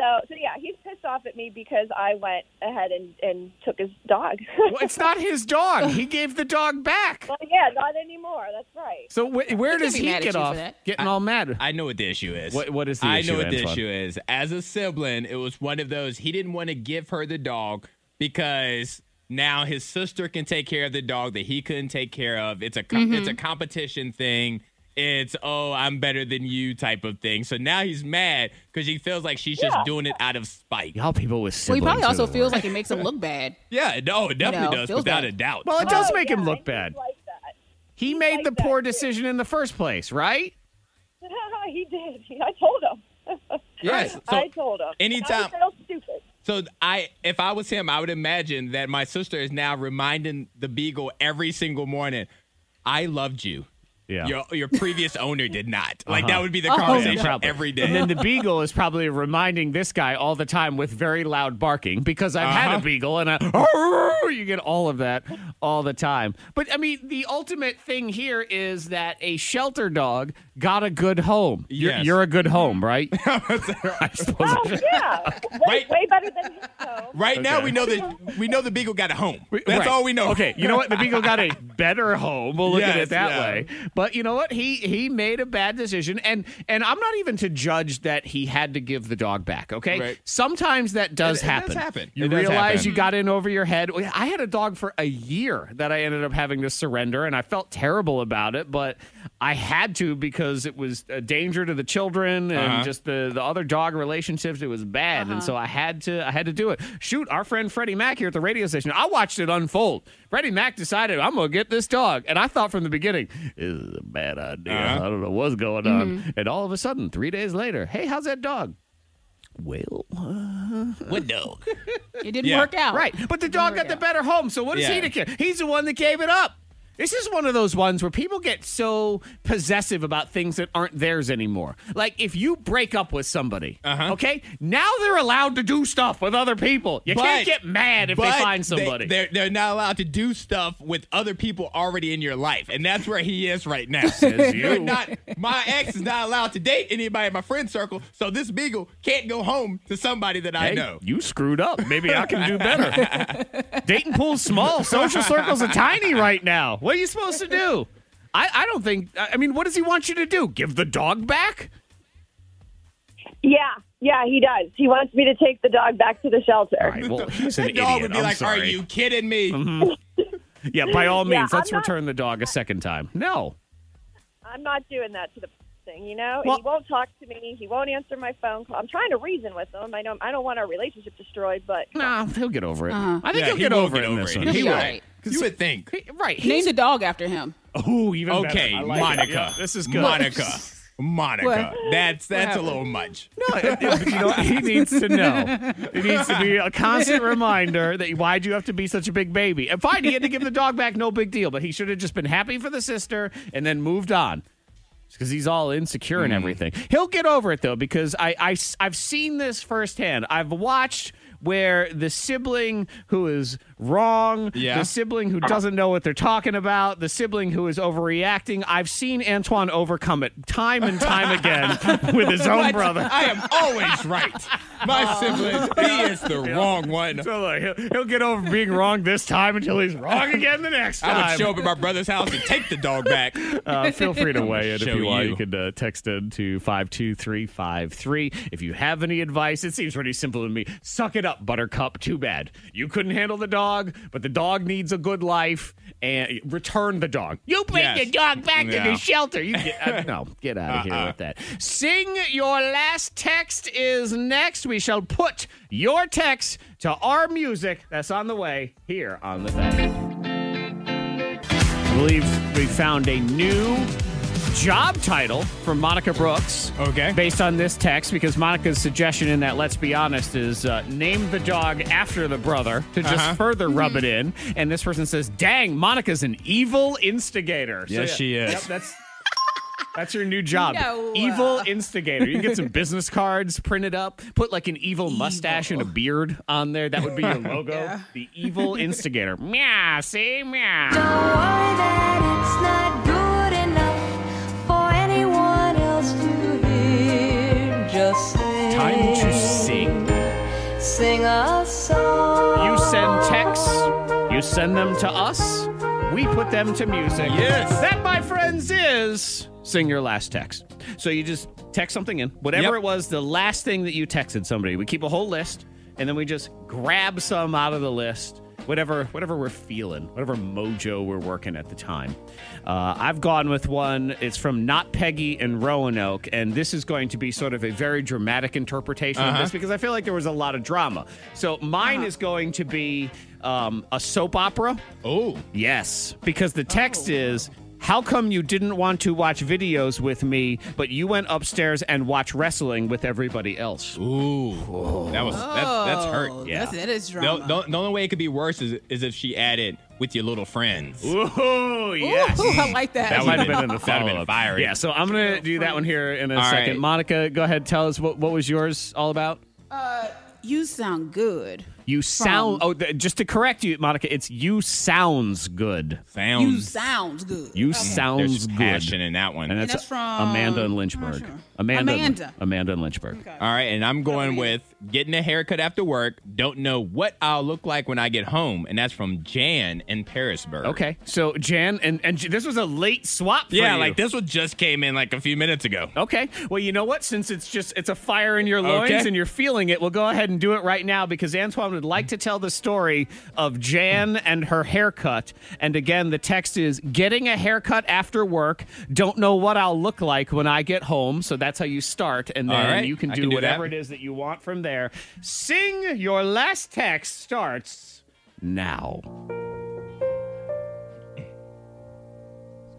L: So, so yeah, he's pissed off at me because I went ahead and, and took his dog.
A: Well, it's not his dog. He gave the dog back.
L: well, yeah, not anymore. That's right.
A: So wh- where
E: can't
A: does he get off
E: that.
A: getting all mad?
D: I know what the issue is.
A: What- what is the
D: I
A: issue, I
D: know what the issue is. As a sibling, it was one of those he didn't want to give her the dog because now his sister can take care of the dog that he couldn't take care of. It's a co-
E: Mm-hmm.
D: it's a competition thing. It's oh I'm better than you type of thing. So now he's mad because he feels like she's just doing it out of spite.
A: Y'all people with
E: Well, he probably also feels
A: worst.
E: like it makes him look bad.
D: Yeah, no, it definitely
E: know,
D: does without
E: bad.
D: a doubt.
A: Well, it does
L: Oh,
A: make him look bad.
L: Like that.
A: He made the
L: that,
A: poor
L: too.
A: decision in the first place, right?
L: he did. I told him.
D: Yes. So
L: I told him.
D: anytime-
L: I stupid.
D: So I, if I was him, I would imagine that my sister is now reminding the beagle every single morning, "I loved you."
A: Yeah.
D: Your your previous owner did not. Like
A: Uh-huh.
D: that would be the
E: Oh,
D: conversation
A: Yeah,
D: every day.
A: And then the beagle is probably reminding this guy all the time with very loud barking because I've had a
D: Uh-huh.
A: beagle and I, you get all of that all the time. But I mean, the ultimate thing here is that a shelter dog got a good home. You're,
D: Yes.
A: you're a good home, right? I suppose.
L: Oh yeah, way,
D: Right.
L: way better than his home.
D: right now, we know that we know the beagle got a home. That's
A: Right.
D: all we know.
A: Okay, you know what? The beagle got a better home. We'll look at it that
D: yeah.
A: way. But you know what? He he made a bad decision, and and I'm not even to judge that he had to give the dog back. Okay,
D: Right.
A: sometimes that does
D: It- it does
A: happen.
D: happen.
A: You
D: It
A: realize
D: happen.
A: you got in over your head. I had a dog for a year that I ended up having to surrender, and I felt terrible about it, but I had to because it was a danger to the children and
D: Uh-huh.
A: just the the other dog relationships. It was bad, and so I had to I had to do it. Shoot, our friend Freddie Mac here at the radio station. I watched it unfold. Freddie Mac decided I'm gonna get this dog, and I thought from the beginning this is a bad idea.
D: Uh-huh.
A: I don't know what's going on, and all of a sudden, three days later, hey, how's that dog? Well,
D: What dog?
E: It didn't
D: Yeah.
E: work out.
A: Right. But the dog got the better home. So what is he
D: Yeah.
A: to care? He's the one that gave it up. This is one of those ones where people get so possessive about things that aren't theirs anymore. Like if you break up with somebody,
D: Uh-huh.
A: okay, now they're allowed to do stuff with other people. You can't get mad if they find somebody.
D: They, are they're not allowed to do stuff with other people already in your life, and that's where he is right now.
A: Says you.
D: You're not. My ex is not allowed to date anybody in my friend circle, so this beagle can't go home to somebody that I know.
A: You screwed up. Maybe I can do better. Dating pool's small. Social circles are tiny right now. What are you supposed to do? I, I don't think. I I mean, what does he want you to do? Give the dog back?
L: Yeah, yeah, he does. He wants me to take the dog back to the shelter.
A: All right. Well, he's an
D: The
A: idiot.
D: dog would be
A: I'm
D: like,
A: sorry.
D: "Are you kidding me?" Mm-hmm.
A: Yeah, by all
L: Yeah,
A: means,
L: I'm
A: let's
L: not-
A: return the dog a second time. No.
L: I'm not doing that to the thing, you know.
A: Well-
L: he won't talk to me. He won't answer my phone call. I'm trying to reason with him. I don't. I don't want our relationship destroyed, but
A: No, he'll get over it.
E: Uh-huh.
A: I think
D: Yeah,
A: he'll
D: he
A: get over
D: get
A: it in
D: over it.
E: He'll
A: He will.
E: all right.
D: You would think.
A: He- right.
E: Name the dog after him.
A: Oh, even
D: Okay,
A: better. Like.
D: Monica.
A: Yeah, this is good.
D: Monica. Monica.
E: What?
D: That's that's a little much.
A: No, it- it- you know he needs to know. It needs to be a constant reminder that why'd you have to be such a big baby? And fine, he had to give the dog back, no big deal. But he should have just been happy for the sister and then moved on. Because he's all insecure
D: Mm.
A: and everything. He'll get over it though, because I, I I've seen this firsthand. I've watched where the sibling who is wrong,
D: Yeah.
A: the sibling who doesn't know what they're talking about, the sibling who is overreacting. I've seen Antoine overcome it time and time again with his own brother.
D: I am always right. My sibling, he is the wrong one.
A: So like, he'll, he'll get over being wrong this time until he's wrong again the next time.
D: I would show up at my brother's house and take the dog back.
A: Uh, feel free to weigh in if you want. You
D: you.
A: can uh, text in to 52353. If you have any advice, it seems pretty simple to me. Suck it up, Buttercup. Too bad. You couldn't handle the dog, but the dog needs a good life and return the dog. You bring
D: Yes.
A: the dog back to the shelter. You get, uh, no, get out of here
D: Uh-uh.
A: with that. Sing your last text is next. We shall put your text to our music that's on the way here on the thing. I believe we found a new job title from Monica Brooks.
D: Okay.
A: Based on this text, because Monica's suggestion in that Let's Be Honest is uh, name the dog after the brother to just
D: Uh-huh.
A: further rub it in. And this person says, dang, Monica's an evil instigator. So,
D: Yes, she is.
A: Yep, that's. That's your new job.
E: No.
A: Evil instigator. You can get some business cards printed up, put like an evil, mustache and a beard on there. That would be your logo.
E: Yeah.
A: The evil instigator. Meow, see? Meow. Sing
I: a song.
A: You send texts, you send them to us, we put them to music.
D: Yes.
A: That, my friends, is sing your last text. So you just text something in, whatever
D: Yep.
A: it was, the last thing that you texted somebody. We keep a whole list, and then we just grab some out of the list. Whatever, whatever we're feeling, whatever mojo we're working at the time. Uh, I've gone with one. It's from Not Peggy and Roanoke, and this is going to be sort of a very dramatic interpretation of
D: Uh-huh.
A: this because I feel like there was a lot of drama. So mine is going to be um, a soap opera.
D: Oh.
A: Yes, because the text is. How come you didn't want to watch videos with me, but you went upstairs and watched wrestling with everybody else?
D: Ooh. That was that, that's hurt.
E: Oh,
A: Yeah.
E: that's, that is
D: The,
E: drama.
D: the, the only way it could be worse is, is if she added with your little friends.
A: Ooh, yes.
E: Ooh, I like that.
A: That might have been in the
D: That'd been
A: follow-up.
D: fiery.
A: Yeah, so I'm going to do that one here in a
D: All
A: second.
D: right.
A: Monica, go ahead. Tell us what, what was yours all about?
E: Uh, you sound good.
A: You sound. Oh, th- just to correct you, Monica, it's you sounds good.
D: Sounds.
E: You sounds good.
A: You
E: Okay.
A: sounds
D: There's
A: good.
D: passion in that one.
A: And
E: And
A: that's,
E: that's from-
A: Amanda and Lynchburg.
E: sure.
A: Amanda.
E: Amanda.
A: Amanda and Lynchburg.
D: All right, and I'm going with getting a haircut after work. Don't know what I'll look like when I get home, and that's from Jan in Pearisburg.
A: Okay, so Jan and and this was a late swap. For
D: Yeah,
A: you.
D: like this one just came in like a few minutes ago.
A: Okay. Well, you know what? Since it's just it's a fire in your loins
D: Okay.
A: and you're feeling it, we'll go ahead and do it right now because Antoine would like to tell the story of Jan and her haircut. And again, the text is getting a haircut after work. Don't know what I'll look like when I get home. So that's how you start, and then
D: right.
A: you can do
D: can do
A: whatever
D: that.
A: it is that you want from there. Sing your last text starts now.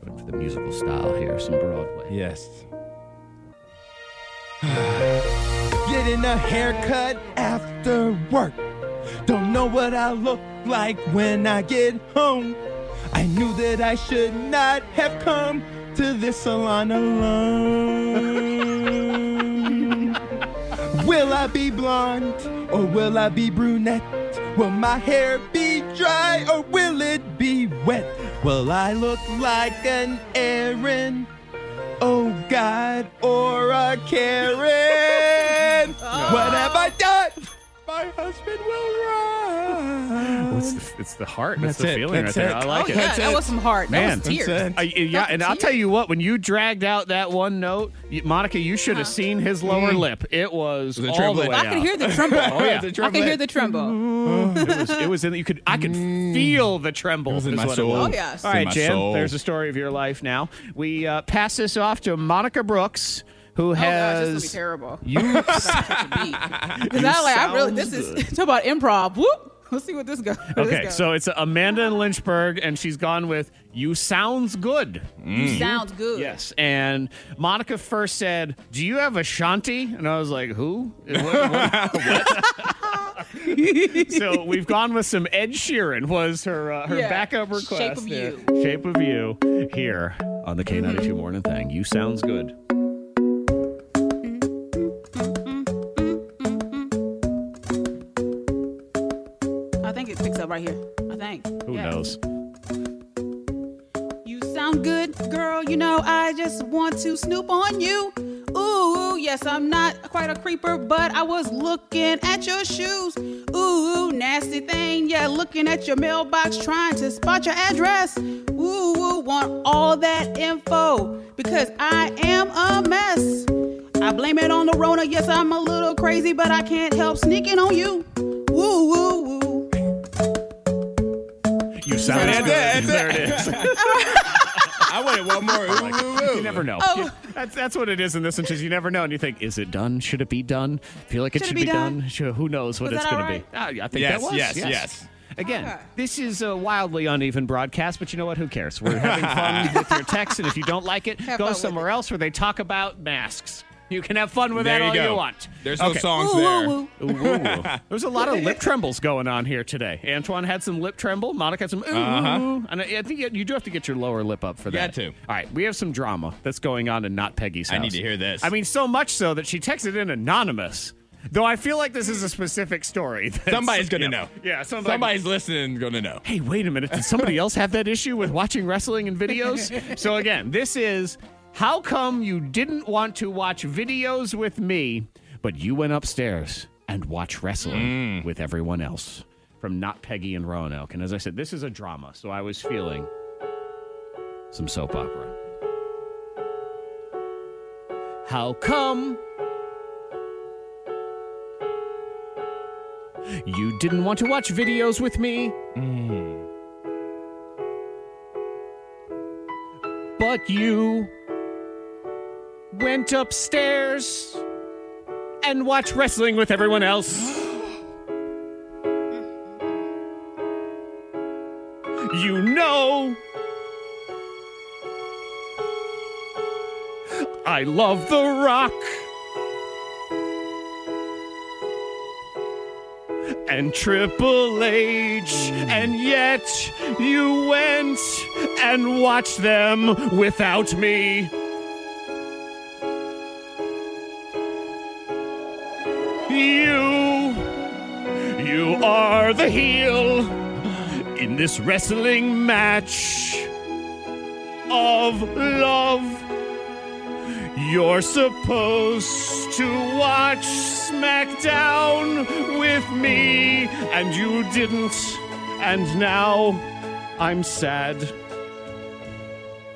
A: Going for the musical style here, some Broadway.
D: Yes. Getting a haircut after work. Don't know what I look like when I get home. I knew that I should not have come to this salon alone. will I be blonde or will I be brunette? Will my hair be dry or will it be wet? Will I look like an Aaron? Oh God, or a Karen. what have I done? My husband will run.
A: It's the, it's the heart. That's,
D: That's
A: the
D: it.
A: feeling
D: That's
A: right there. I like
E: oh,
A: it.
E: yeah,
D: That's
E: that
D: it.
E: was some heart.
A: Man,
E: that was tears.
D: that's it.
A: Uh, yeah, and I'll tell you what. When you dragged out that one note, you, Monica, you should have seen his lower lip. It was
D: Was
A: all
D: trembling?
A: the way
E: I could hear the tremble.
A: Oh yeah,
D: The
E: I could hear the tremble.
A: it was. It was in. You could. I could feel the tremble.
D: It was in my soul.
A: was.
E: Oh, yes.
A: All right,
D: It's in
A: right,
D: my
A: Jen.
D: soul.
A: There's a story of your life now. We uh, pass this off to Monica Brooks, who
E: Oh gosh, this
A: has
E: terrible.
A: you.
E: Because I like, I really, this is talk about improv. Whoop. Let's see what this goes. this
A: Okay,
E: goes.
A: so it's Amanda in Lynchburg, and she's gone with "You sounds good."
E: You sounds good.
A: Yes, and Monica first said, "Do you have a Ashanti?" And I was like, "Who?" What- what- what? so we've gone with some Ed Sheeran was her uh, her
E: Yeah.
A: backup request.
E: Shape of
A: there.
E: You.
A: Shape of you here on the K ninety two morning thing. You sounds good.
E: Right here. I think.
A: Who
E: Yeah.
A: knows?
E: You sound good, girl. You know, I just want to snoop on you. Ooh, yes, I'm not quite a creeper, but I was looking at your shoes. Ooh, nasty thing. Yeah, looking at your mailbox, trying to spot your address. Ooh, want all that info because I am a mess. I blame it on the Rona. Yes, I'm a little crazy, but I can't help sneaking on you. Woo, woo, woo.
A: You sound
D: That's
A: good.
D: it,
A: there
D: it.
A: it is.
D: I wanted one more. Ooh, ooh, ooh.
A: You never know.
E: Oh.
A: That's that's what it is in this one. Is you never know, and you think, is it done? Should it be done? Feel like it
E: Should it
A: should
E: be
A: be done.
E: done?
A: Should, who knows what
E: Was
A: it's going
E: all
A: to be? Ah, I think
D: Yes,
A: that was.
D: yes, yes. yes.
A: Again,
E: Okay.
A: this is a wildly uneven broadcast, but you know what? Who cares? We're having fun with your text, and if you don't like it,
E: Have
A: go somewhere else where they talk about masks. You can have fun with
D: There
A: that
D: you
A: all
D: go.
A: you want.
D: There's no songs
E: Woo,
D: there.
E: woo, woo.
A: Ooh, ooh, ooh. There's a lot of lip trembles going on here today. Antoine had some lip tremble. Monica had some ooh,
D: Uh-huh.
A: and I I think you, you do have to get your lower lip up for
D: You
A: that.
D: got to.
A: All right, we have some drama that's going on in Not Peggy's house.
D: I need to hear this.
A: I mean, so much so that she texted in anonymous. Though I feel like this is a specific story.
D: Somebody's gonna
A: yeah.
D: know.
A: Yeah, somebody.
D: Somebody's listening gonna know.
A: Hey, wait a minute. Did somebody else have that issue with watching wrestling and videos? so again, this is how come you didn't want to watch videos with me, but you went upstairs and watch wrestling mm. with everyone else. From Not Peggy and Roanoke. And as I said, this is a drama, so I was feeling some soap opera. How come you didn't want to watch videos with me? Mm. But you went upstairs and watched wrestling with everyone else. you know. I love The Rock. And Triple H, and yet you went and watched them without me. The heel in this wrestling match of love. You're supposed to watch SmackDown with me, and you didn't. And now I'm sad.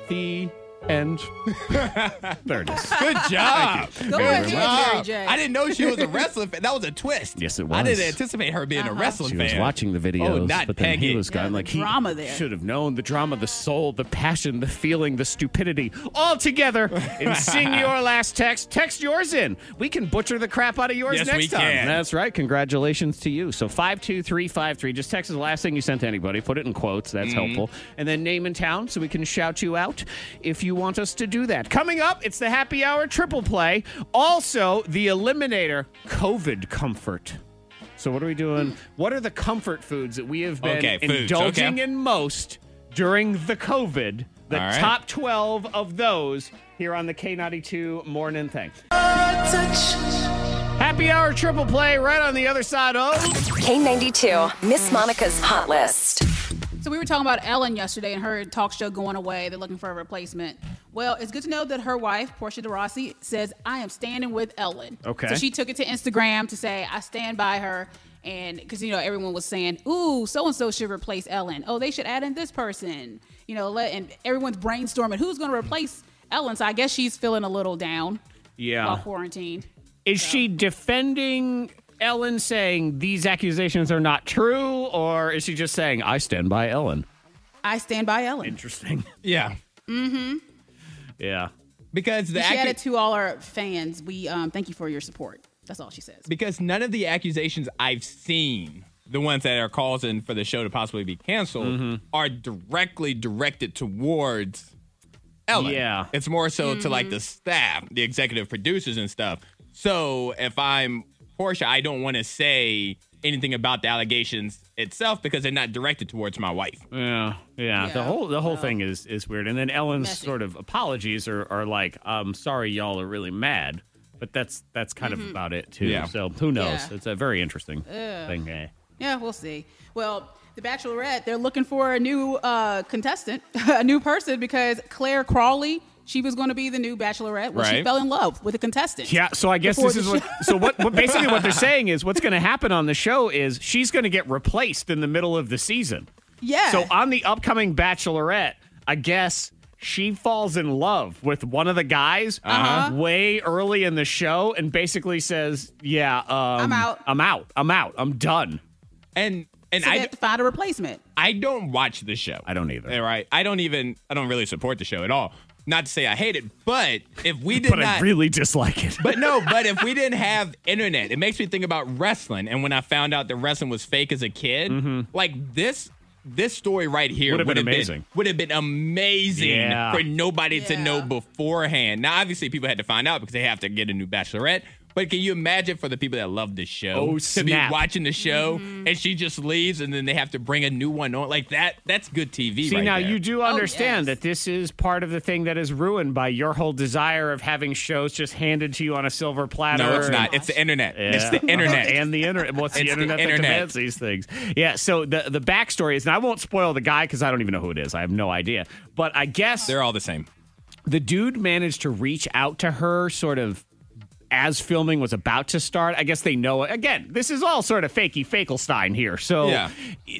A: The end. there it is.
D: Good job.
A: Thank you.
E: Go
A: Very
E: ahead,
A: much.
E: Mary J.
D: I didn't know she was a wrestling fan. That was a twist.
A: Yes, it was.
D: I didn't anticipate her being a wrestling
A: She
D: fan.
A: was watching the videos,
D: Oh, not
A: but then
D: Peggy.
A: he was gone.
E: the
A: like he
E: drama there.
A: should have known the drama, the soul, the passion, the feeling, the stupidity, all together in Sing Your Last Text. Text yours in. We can butcher the crap out of yours
D: Yes,
A: next
D: we
A: time.
D: can.
A: That's right. Congratulations to you. So five two three five three. Just text the last thing you sent to anybody. Put it in quotes. That's
D: Mm-hmm.
A: helpful. And then name and town so we can shout you out if you want us to do that. Coming up, it's the happy hour triple play. Also, the Eliminator COVID comfort. So what are we doing? What are the comfort foods that we have been
D: Okay, foods,
A: indulging
D: okay.
A: in most during the COVID? The
D: All right.
A: top 12 of those here on the K92 morning thing. Happy hour triple play right on the other side of
B: K92, Miss Monica's Hot List.
E: So we were talking about Ellen yesterday and her talk show going away. They're looking for a replacement. Well, it's good to know that her wife, Portia de Rossi, says, I am standing with Ellen.
A: Okay.
E: So she took it to Instagram to say, I stand by her. And because, you know, everyone was saying, ooh, so and so should replace Ellen. Oh, they should add in this person. You know, let, and everyone's brainstorming who's going to replace Ellen. So I guess she's feeling a little down
A: Yeah.
E: while quarantined.
A: Is she defending Ellen saying these accusations are not true or is she just saying I stand by Ellen?
E: I stand by Ellen.
A: Interesting.
D: Yeah.
E: Mm-hmm.
A: Yeah.
D: Because the
E: she
D: accu-
E: added to all our fans, we um, thank you for your support. That's all she says.
D: because none of the accusations I've seen, the ones that are causing for the show to possibly be canceled,
A: Mm-hmm.
D: are directly directed towards Ellen.
A: Yeah.
D: It's more so to
E: Mm-hmm.
D: like the staff, the executive producers and stuff. So if I'm Portia, I don't want to say anything about the allegations itself because they're not directed towards my wife.
A: Yeah, yeah. The whole the whole thing is is weird. And then Ellen's
E: Messy.
A: sort of apologies are, are like, I'm sorry y'all are really mad. But that's that's kind of about it too.
D: Yeah.
A: So who knows?
E: Mm-hmm. Yeah.
A: It's a very interesting thing. eh?
E: Yeah, we'll see. Well, The Bachelorette, they're looking for a new uh, contestant, a new person, because Clare Crawley, she was going to be the new Bachelorette. Well, she fell in love with a contestant.
A: Yeah, so I guess this is what. So what? what basically, what they're saying is what's going to happen on the show is she's going to get replaced in the middle of the season.
E: Yeah.
A: So on the upcoming Bachelorette, I guess she falls in love with one of the guys
E: Uh-huh.
A: way early in the show and basically says, "Yeah, um,
E: I'm out.
A: I'm out. I'm out. I'm done."
D: And and
E: so
D: I
E: have to find a replacement.
D: I don't watch the show.
A: I don't either.
D: Right? I don't even I don't really support the show at all. Not to say I hate it, but if we did
A: But
D: not
A: I really dislike it.
D: But no, but if we didn't have internet, it makes me think about wrestling. And when I found out that wrestling was fake as a kid, like this this story right here
A: Mm-hmm. Would have been
D: been
A: amazing.
D: would have been amazing
A: Yeah.
D: for nobody to know beforehand. Now, obviously, people had to find out because they have to get a new bachelorette. But can you imagine for the people that love the show
A: Oh,
D: to be watching the show
E: Mm-hmm.
D: and she just leaves and then they have to bring a new one on like that? That's good TV.
A: See,
D: right
A: now
D: there.
A: you do understand
E: Oh, yes.
A: that this is part of the thing that is ruined by your whole desire of having shows just handed to you on a silver platter.
D: No, it's not. It's the internet. It's the internet.
A: and the internet. What's the
D: the
A: internet that
D: internet.
A: demands these things? Yeah. So the the backstory is, and I won't spoil the guy because I don't even know who it is. I have no idea. But I guess
D: They're all the same.
A: the dude managed to reach out to her, sort of as filming was about to start. I guess they know again. This is all sort of fakey Fakelstein here, so
D: Yeah.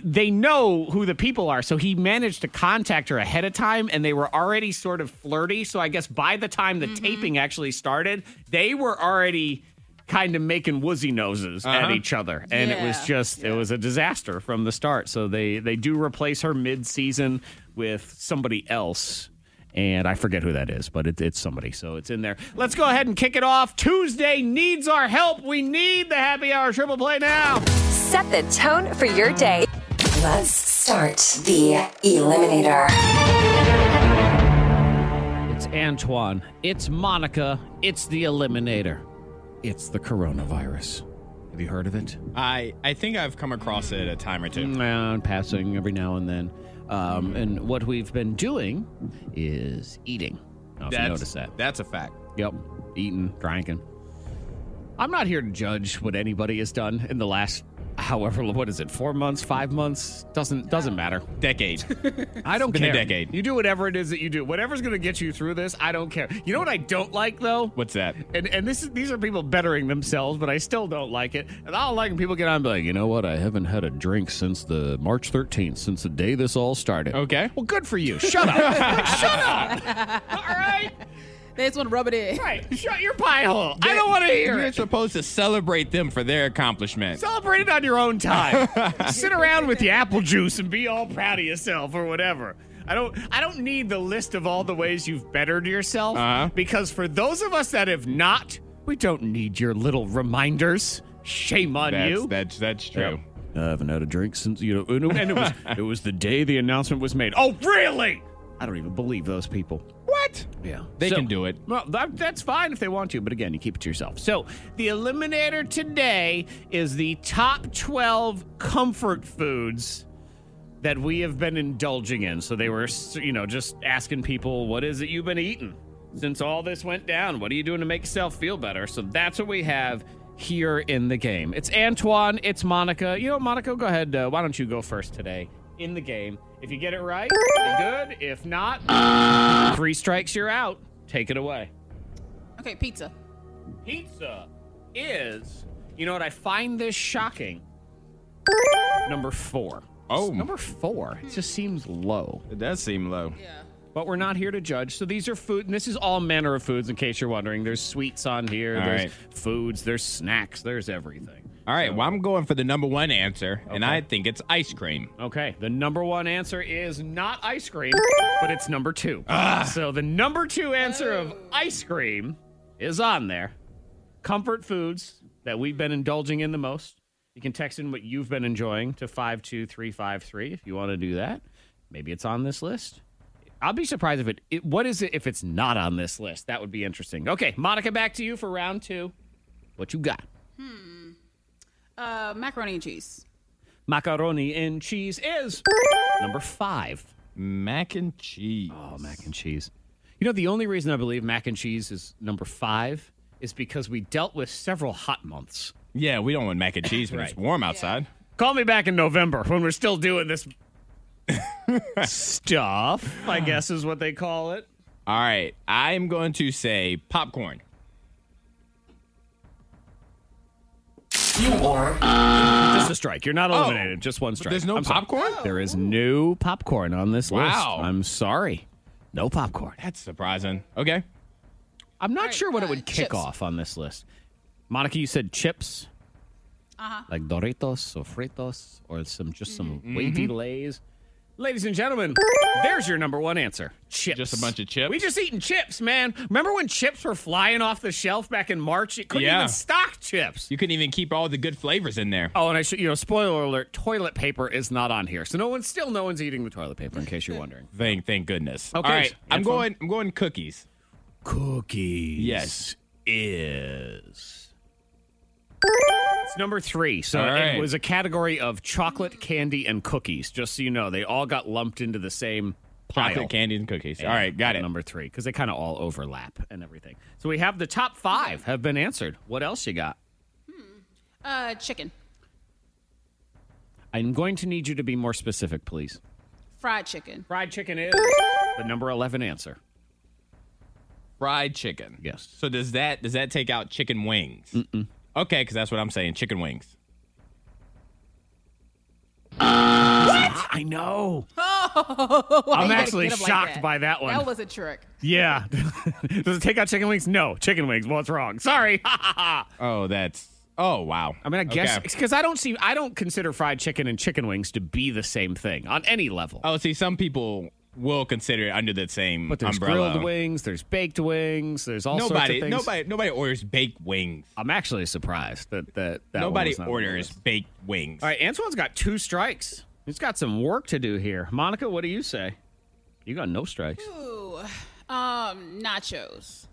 A: they know who the people are. So he managed to contact her ahead of time, and they were already sort of flirty. So I guess by the time the taping actually started, they were already kind of making woozy noses at
D: Uh-huh.
A: each other, and it was
E: Yeah.
A: just it was a disaster from the start. So they they do replace her mid season with somebody else. And I forget who that is, but it, it's somebody. So it's in there. Let's go ahead and kick it off. Tuesday needs our help. We need the happy hour triple play now.
B: Set the tone for your day.
M: Let's start the Eliminator.
A: It's Antoine. It's Monica. It's the Eliminator. It's the coronavirus. Have you heard of it?
D: I I think I've come across it a time or two.
A: Mm, passing every now and then. Um, and what we've been doing is eating. I don't know if you notice that.
D: That's a fact.
A: Yep. Eating, drinking. I'm not here to judge what anybody has done in the last however what is it, four months, five months? Doesn't doesn't matter.
D: Decade.
A: I don't
D: been a
A: care.
D: decade.
A: You do whatever it is that you do. Whatever's gonna get you through this, I don't care. You know what I don't like though?
D: What's that?
A: And and this is these are people bettering themselves, but I still don't like it. And I don't like when people get on and be like, you know what? I haven't had a drink since the March 13th, since the day this all started.
D: Okay.
A: Well, good for you. Shut up. Shut up. All right.
E: They just want to rub it in.
A: Right. Shut your pie hole. I don't want to hear
D: You're
A: it.
D: supposed to celebrate them for their accomplishment.
A: Celebrate it on your own time. Sit around with your apple juice and be all proud of yourself or whatever. I don't I don't need the list of all the ways you've bettered yourself
D: Uh-huh.
A: because for those of us that have not, we don't need your little reminders. Shame on
D: that's,
A: you.
D: that's that's true.
A: I haven't had a drink since you know, and it- and it was it was the day the announcement was made. Oh, really? I don't even believe those people.
D: What?
A: Yeah,
D: They can do it.
A: Well, that, that's fine if they want to, but again, you keep it to yourself. So the eliminator today is the top twelve comfort foods that we have been indulging in. So they were, you know, just asking people, "What is it you've been eating since all this went down? What are you doing to make yourself feel better?" So that's what we have here in the game. It's Antoine. It's Monica. You know, Monica, go ahead. Uh, why don't you go first today in the game? If you get it right, good. If not, three strikes, you're out. Take it away.
E: Okay, pizza.
A: Pizza is, you know what? I find this shocking. Number four.
D: Oh.
A: Number four. It just seems low.
D: It does seem low.
E: Yeah.
A: But we're not here to judge. So these are food, and this is all manner of foods, in case you're wondering. There's sweets on here,
D: All
A: there's
D: right.
A: foods, there's snacks, there's everything.
D: All right. Well, I'm going for the number one answer, and I think it's ice cream.
A: Okay, the number one answer is not ice cream, but it's number two.
D: Ah.
A: So the number two answer of ice cream is on there. Comfort foods that we've been indulging in the most. You can text in what you've been enjoying to 52353 if you want to do that. Maybe it's on this list. I'll be surprised if it, it what is it if it's not on this list? That would be interesting. Okay, Monica, back to you for round two. What you got?
E: Uh, macaroni and cheese.
A: Macaroni and cheese is number five.
D: Mac and cheese.
A: Oh, mac and cheese. You know, the only reason I believe mac and cheese is number five is because we dealt with several hot months.
D: Yeah, we don't want mac and cheese when it's
A: Right.
D: warm outside.
A: Call me back in November when we're still doing this stuff, I guess is what they call it.
D: All right. I'm going to say popcorn.
A: Just a strike. You're not eliminated. Just one strike.
D: Oh. there's no
A: I'm sorry.
D: popcorn?
A: There is no popcorn on this
D: Wow.
A: list. I'm sorry. No popcorn.
D: That's surprising. Okay.
A: I'm not
E: All right,
A: sure what it
E: uh,
A: would kick
E: chips.
A: off on this list. Monica, you said chips.
E: Uh-huh.
A: Like Doritos or Fritos or some just some
D: Mm-hmm.
A: wavy Lay's. Ladies and gentlemen, there's your number one answer. Chips.
D: Just a bunch of chips?
A: We just eating chips, man. Remember when chips were flying off the shelf back in March? It couldn't
D: Yeah.
A: even stock chips.
D: You couldn't even keep all the good flavors in there.
A: Oh, and I should, you know, spoiler alert: toilet paper is not on here, so no one, still, no one's eating the toilet paper. In case you're wondering,
D: Thank thank goodness.
A: Okay,
D: All right. I'm going I'm going cookies.
A: cookies.
D: Yes.
A: is. It's number three. So
D: All
A: it was a category of chocolate, candy, and cookies. Just so you know, they all got lumped into the same pile.
D: Chocolate candy and cookies.
A: Yeah,
D: all right, got it.
A: Number three, because they kind of all overlap and everything. So we have the top five have been answered. What else you got?
E: Uh, chicken.
A: I'm going to need you to be more specific, please.
E: Fried chicken.
A: Fried chicken is the number 11 answer.
D: Fried chicken.
A: Yes.
D: So does that does that take out chicken wings? Okay, because that's what I'm saying. Chicken wings. What?
A: I know.
E: Oh,
A: I'm actually
E: get 'em like
A: shocked
E: that.
A: by that one.
E: That was a trick.
A: Yeah. Does it take out chicken wings? No. Chicken wings. Well, it's wrong. Sorry.
D: Oh, that's. Oh wow.
A: I mean, I guess
D: Okay.
A: because I don't see, I don't consider fried chicken and chicken wings to be the same thing on any level.
D: Oh, see, some people will consider it under the same
A: But there's
D: umbrella.
A: grilled wings, there's baked wings, there's all
D: nobody,
A: sorts of things.
D: nobody, nobody orders baked wings.
A: I'm actually surprised that that, that
D: nobody
A: was not
D: orders baked wings.
A: All right, Antoine's got two strikes. He's got some work to do here. Monica, what do you say? You got no strikes.
E: Ooh, um, nachos.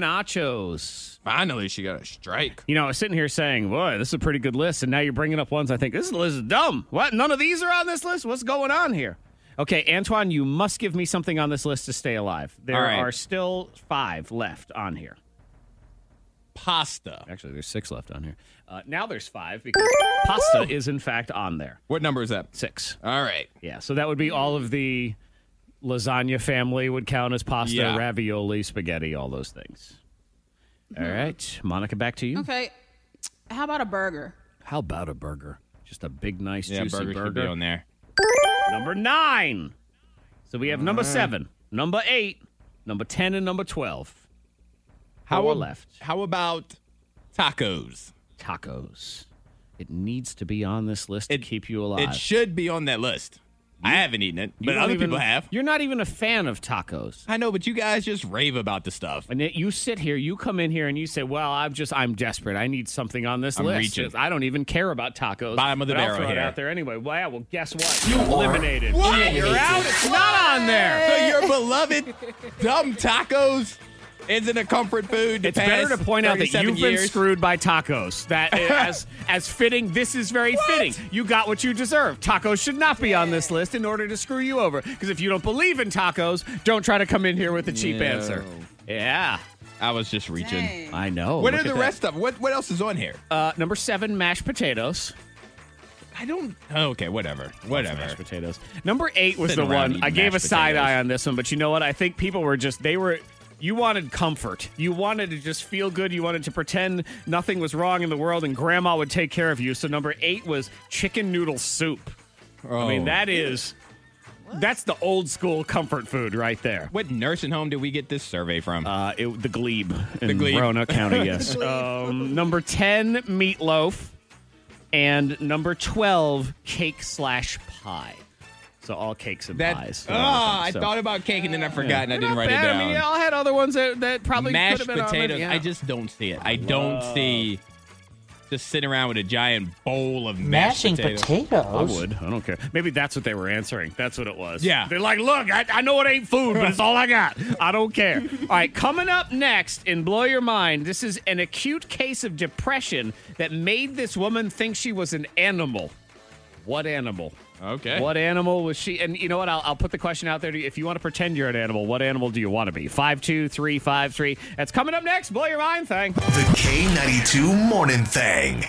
A: Nachos.
D: Finally, she got a strike.
A: You know, I was sitting here saying, boy, this is a pretty good list. And now you're bringing up ones I think, this list is dumb. What? None of these are on this list? What's going on here? Okay, Antoine, you must give me something on this list to stay alive. There
D: All right.
A: are still five left on here.
D: Pasta.
A: Actually, there's six left on here. Uh, now there's five because pasta is, in fact, on there.
D: What number is that?
A: Six.
D: All right.
A: Yeah, so that would be all of the lasagna family would count as pasta,
D: Yeah.
A: ravioli, spaghetti, all those things. Mm-hmm. All right, Monica, back to you.
E: Okay. How about a burger?
A: How about a burger? Just a big, nice,
D: Yeah,
A: juicy
D: burger,
A: burger.
D: be on there.
A: Number nine. So we have number
D: right.
A: seven, number eight, number 10, and number 12.
D: How
A: Four
D: ab-
A: left?
D: How about tacos?
A: Tacos. It needs to be on this list to keep you alive.
D: It should be on that list. I haven't eaten it, but other
A: even-
D: people have.
A: You're not even a fan of tacos.
D: I know, but you guys just rave about the stuff.
A: And you sit here, you come in here, and you say, "Well, I'm just, I'm desperate. I need something on this
D: I'm
A: list.
D: reaching.
A: I don't even care about tacos.
D: Bottom of the
A: I'll
D: barrel
A: it
D: here.
A: out there anyway. Well, yeah, well, guess what? You eliminated. You're out. It's not on there.
D: So your beloved dumb tacos isn't a comfort food.
A: It's better to point out that you've been screwed by tacos. That as as fitting, this is very fitting. You got what you deserve. Tacos should not be on this list in order to screw you over. Because if you don't believe in tacos, don't try to come in here with a cheap
D: No.
A: answer. Yeah,
D: I was just reaching.
E: Dang.
A: I know.
D: What
A: Look
D: are the
A: at that.
D: rest of what? What else is on here?
A: Uh, number seven, mashed potatoes.
D: I don't. Okay, whatever, whatever.
A: Mashed potatoes. Number eight was
D: Sitting
A: the one I gave a
D: mashed
A: side
D: potatoes.
A: eye on this one, but you know what? I think people were just they were. You wanted comfort. You wanted to just feel good. You wanted to pretend nothing was wrong in the world and grandma would take care of you. So number eight was chicken noodle soup. I mean,
D: Oh.
A: that is that's the old school comfort food right there.
D: What nursing home did we get this survey from?
A: Uh, it, the Glebe in
D: Glebe.
A: Roanoke County, yes. um, number 10, meatloaf. And number 12, cake slash pie. So all cakes and
D: that.
A: pies.
D: Oh, I
A: So-
D: thought about cake and then I forgot and I didn't write
A: bad.
D: it down.
A: I mean, y'all had other ones that, that probably could
D: Mashed
A: have been
D: potatoes.
A: Yeah.
D: I just don't see it. I don't see just sitting around with a giant bowl of mashed
N: Mashing
D: potatoes.
A: I would. I don't care. Maybe that's what they were answering. That's what it was.
D: Yeah.
A: They're like, look, I, I know it ain't food, but it's all I got. I don't care. all right, coming up next in Blow Your Mind, this is an acute case of depression that made this woman think she was an animal. What animal?
D: Okay.
A: What animal was she? And you know what? I'll, I'll put the question out there to you. If you want to pretend you're an animal, what animal do you want to be? 52353. That's coming up next. Blow Your Mind thing.
J: The K92 Morning Thing.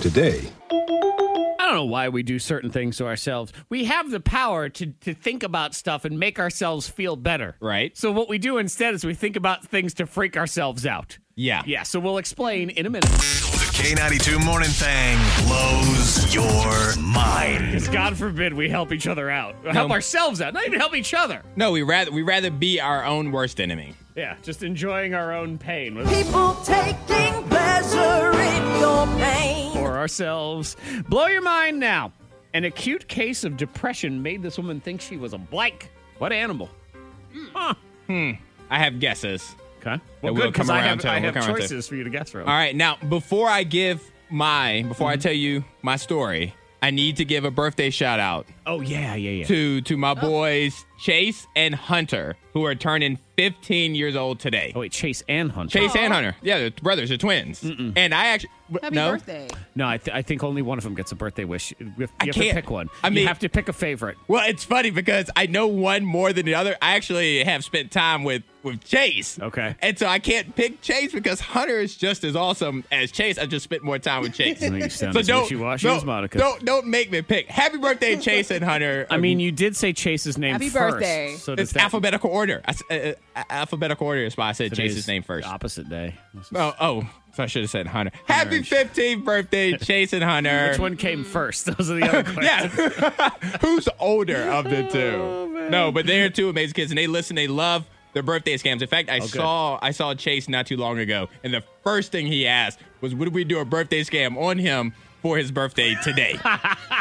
O: Today,
A: I don't know why we do certain things to ourselves. We have the power to, to think about stuff and make ourselves feel better.
D: Right.
A: So what we do instead is we think about things to freak ourselves out.
D: Yeah.
A: Yeah. So we'll explain in a minute.
J: The K92 Morning Thing blows your mind.
A: Because God forbid we help each other out. Help ourselves out. Not even help each other.
D: No, we rather we rather be our own worst enemy.
A: Yeah. Just enjoying our own pain.
I: People taking pleasure in your pain.
A: for ourselves. Blow your mind now. An acute case of depression made this woman think she was a blank. What animal? Huh.
D: Hmm. I have guesses.
A: Okay. Well, good, because I have. I
D: We'll
A: have
D: come to.
A: choices for you to guess from.
D: All right, now before I give my before I
A: Mm-hmm.
D: tell you my story, I need to give a birthday shout out
A: Oh, yeah, yeah, yeah.
D: to to my oh. boys Chase and Hunter who are turning 15 years old today.
A: Oh, wait, Chase and Hunter.
D: Chase and Hunter, yeah, they're brothers, they're twins, and I actually
E: Happy
D: no.
E: birthday.
A: No, I, th- I think only one of them gets a birthday wish. You have,
D: I
A: you have to
D: can't-
A: pick one.
D: I mean-
A: you
D: mean-
A: have to pick a favorite.
D: Well, it's funny because I know one more than the other. I actually have spent time with with Chase.
A: Okay.
D: And so I can't pick Chase because Hunter is just as awesome as Chase. I just spent more time with Chase.
A: You sound
D: so
A: as
D: don't,
A: wishy-washy
D: don't,
A: as Monica.
D: don't don't make me pick. Happy birthday, Chase and and Hunter.
A: I mean, you did say Chase's name
E: Happy
A: first.
E: birthday.
A: So does
D: it's
A: that
D: alphabetical order. I s- uh, uh, alphabetical order is why I said
A: today's
D: Chase's name first.
A: the Opposite day.
D: Oh, oh, so I should have said Hunter. Happy 15th birthday, Chase and Hunter.
A: Which one came first? Those are the other questions.
D: Yeah. Who's older of the two? no, but they're two amazing kids, and they listen. They love their birthday scams. In fact, I
A: good.
D: saw I saw Chase not too long ago, and the first thing he asked was, "Would we do a birthday scam on him?" For his birthday today,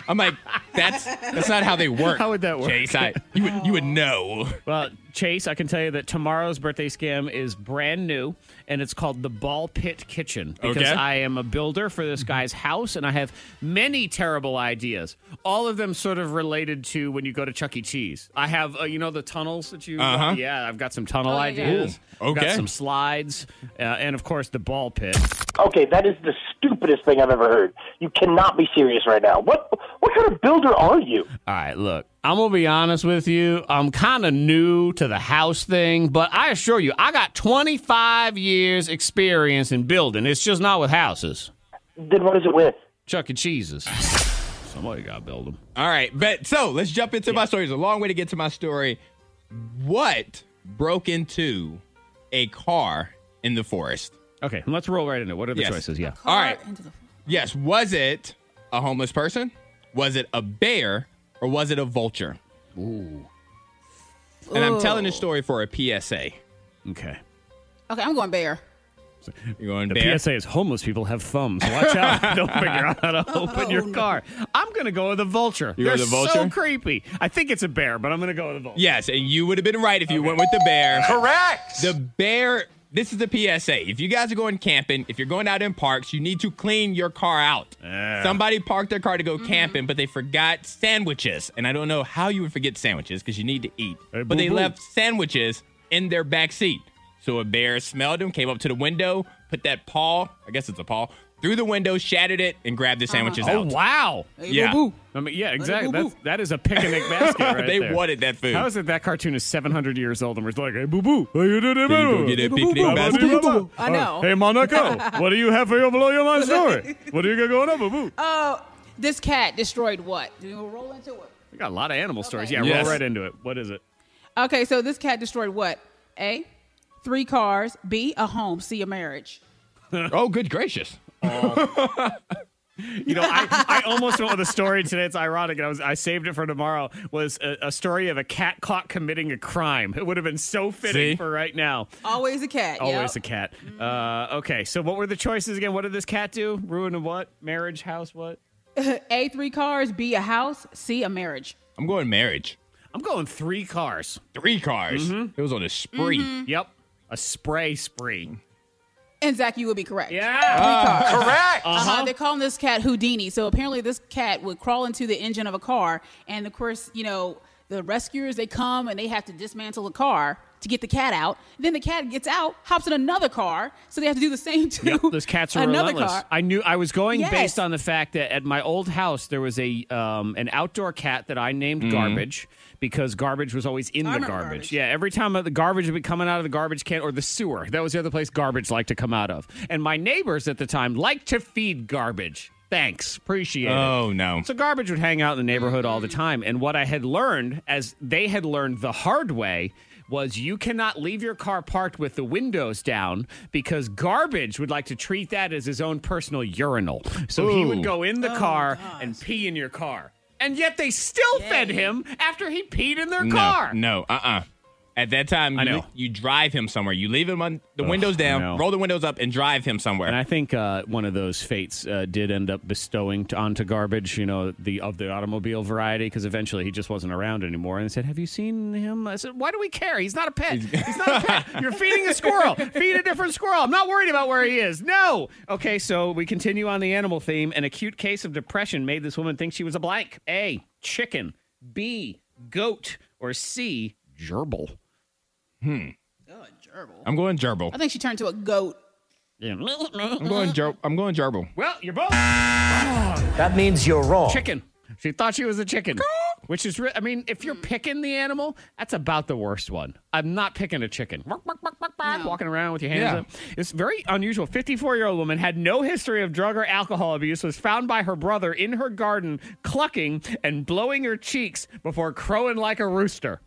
D: I'm like, that's that's not how they work.
A: How would that work?
D: Chase? I, you would you would know.
A: Well, Chase, I can tell you that tomorrow's birthday scam is brand new, and it's called the Ball Pit Kitchen because
D: Okay.
A: I am a builder for this guy's house, and I have many terrible ideas. All of them sort of related to when you go to Chuck E. Cheese. I have, uh, you know, the tunnels that you.
D: Uh-huh.
A: yeah, I've got some tunnel
E: Oh, yeah.
A: ideas.
D: Ooh,
A: I've got some slides, uh, and of course the ball pit.
G: Okay, that is the stupidest thing I've ever heard. You cannot be serious right now. What what kind of builder are you?
A: All right, look, I'm gonna be honest with you. I'm kind of new to the house thing, but I assure you, I got 25 years experience in building. It's just not with houses.
G: Then what is it with?
A: Chuck E. Cheese's. Somebody got to build them.
D: All right, but so let's jump into my story. It's a long way to get to my story. What broke into a car in the forest?
A: Okay, let's roll right into it. What are the
D: Yes.
A: choices? Yeah.
D: All right.
E: Into the-
D: Yes, was it a homeless person? Was it a bear? Or was it a vulture?
A: Ooh.
D: And I'm telling this story for a PSA.
A: Okay.
E: Okay, I'm going bear.
D: You going
A: The
D: bear?
A: PSA is homeless people have thumbs. Watch out. Don't figure out how to oh, open your car. I'm going to go with a vulture.
D: You go
A: They're
D: with a vulture?
A: so creepy. I think it's a bear, but I'm going to go with a vulture.
D: Yes, and you would have been right if you went with the bear.
I: Correct.
D: The bear. This is the PSA. If you guys are going camping, if you're going out in parks, you need to clean your car out. Somebody parked their car to go mm-hmm. camping, but they forgot sandwiches. And I don't know how you would forget sandwiches because you need to eat.
A: Hey,
D: but they
A: boo-boo.
D: left sandwiches in their back seat. So a bear smelled them, came up to the window, put that paw, I guess it's a paw, through the window, shattered it, and grabbed the uh-huh. sandwiches
A: Oh,
D: out.
A: wow.
E: Hey,
D: Yeah.
E: boo-boo.
A: I mean, yeah, exactly.
E: boo-boo.
A: That's, that is a picnic basket right
D: they
A: there.
D: wanted that food.
A: How is it that cartoon is 700 years old and we're like, hey, boo boo, how you doing,
D: Can you go get a picnic basket?
E: I know.
A: Hey, Monica, what do you have for your below your line story? What do you got going on, boo boo?
E: Oh, this cat destroyed what? Do you roll into it?
A: We got a lot of animal stories. Yeah,
D: Yes.
A: roll right into it. What is it?
E: Okay, so this cat destroyed what? A, three cars. B, a home. C, a marriage.
D: oh, good gracious.
A: You know, I, I almost went with a story today. It's ironic. And I was I saved it for tomorrow. Was a, a story of a cat caught committing a crime. It would have been so fitting
D: See?
A: for right now.
E: Always a cat.
A: Always a
E: yep.
A: cat. Uh, okay, so what were the choices again? What did this cat do? Ruin a what? Marriage, house, what?
E: A, three cars. B, a house. C, a marriage.
D: I'm going marriage.
A: I'm going three cars.
D: Three cars. It was on a spree.
A: Yep, a spray spree.
E: And Zach, you would be correct.
A: Yeah.
E: Three cars.
I: Correct.
E: Uh-huh. They're calling this cat Houdini. So apparently, this cat would crawl into the engine of a car, and of course, you know, the rescuers they come and they have to dismantle the car to get the cat out. Then the cat gets out, hops in another car, so they have to do the same to
A: Yep, those cats are
E: another
A: relentless.
E: car.
A: I knew I was going
E: Yes.
A: based on the fact that at my old house there was a um, an outdoor cat that I named Garbage because garbage was always in
E: I
A: the garbage.
E: Garbage.
A: Yeah, every time the garbage would be coming out of the garbage can or the sewer. That was the other place garbage liked to come out of. And my neighbors at the time liked to feed garbage. Thanks, appreciate it.
D: Oh, no.
A: So garbage would hang out in the neighborhood all the time. And what I had learned, as they had learned the hard way, was you cannot leave your car parked with the windows down because garbage would like to treat that as his own personal urinal. So he would go in the car and pee in your car. And yet they still fed him after he peed in their
D: No,
A: car.
D: no, uh uh At that time,
A: I
D: you,
A: know.
D: you drive him somewhere. You leave him on the
A: Ugh,
D: windows down, roll the windows up, and drive him somewhere.
A: And I think uh, one of those fates uh, did end up bestowing t- onto garbage, you know, the of the automobile variety, because eventually he just wasn't around anymore. And they said, "Have you seen him?" I said, "Why do we care? He's not a pet. He's not a pet. You're feeding a squirrel. Feed a different squirrel. I'm not worried about where he is. No. Okay, so we continue on the animal theme. An acute case of depression made this woman think she was a blank. A. Chicken. B. Goat. Or C. Gerbil.
D: Hmm.
E: Oh, gerbil.
D: I'm going gerbil.
E: I think she turned to a goat.
A: Yeah.
D: I'm going ger- I'm going gerbil.
A: Well, you're both.
J: That means you're wrong.
A: Chicken. She thought she was a chicken. Which is, re- I mean, if you're picking the animal, that's about the worst one. I'm not picking a chicken. Walking around with your hands
D: Yeah.
A: up. It's very unusual. 54 year old woman had no history of drug or alcohol abuse, was found by her brother in her garden, clucking and blowing her cheeks before crowing like a rooster.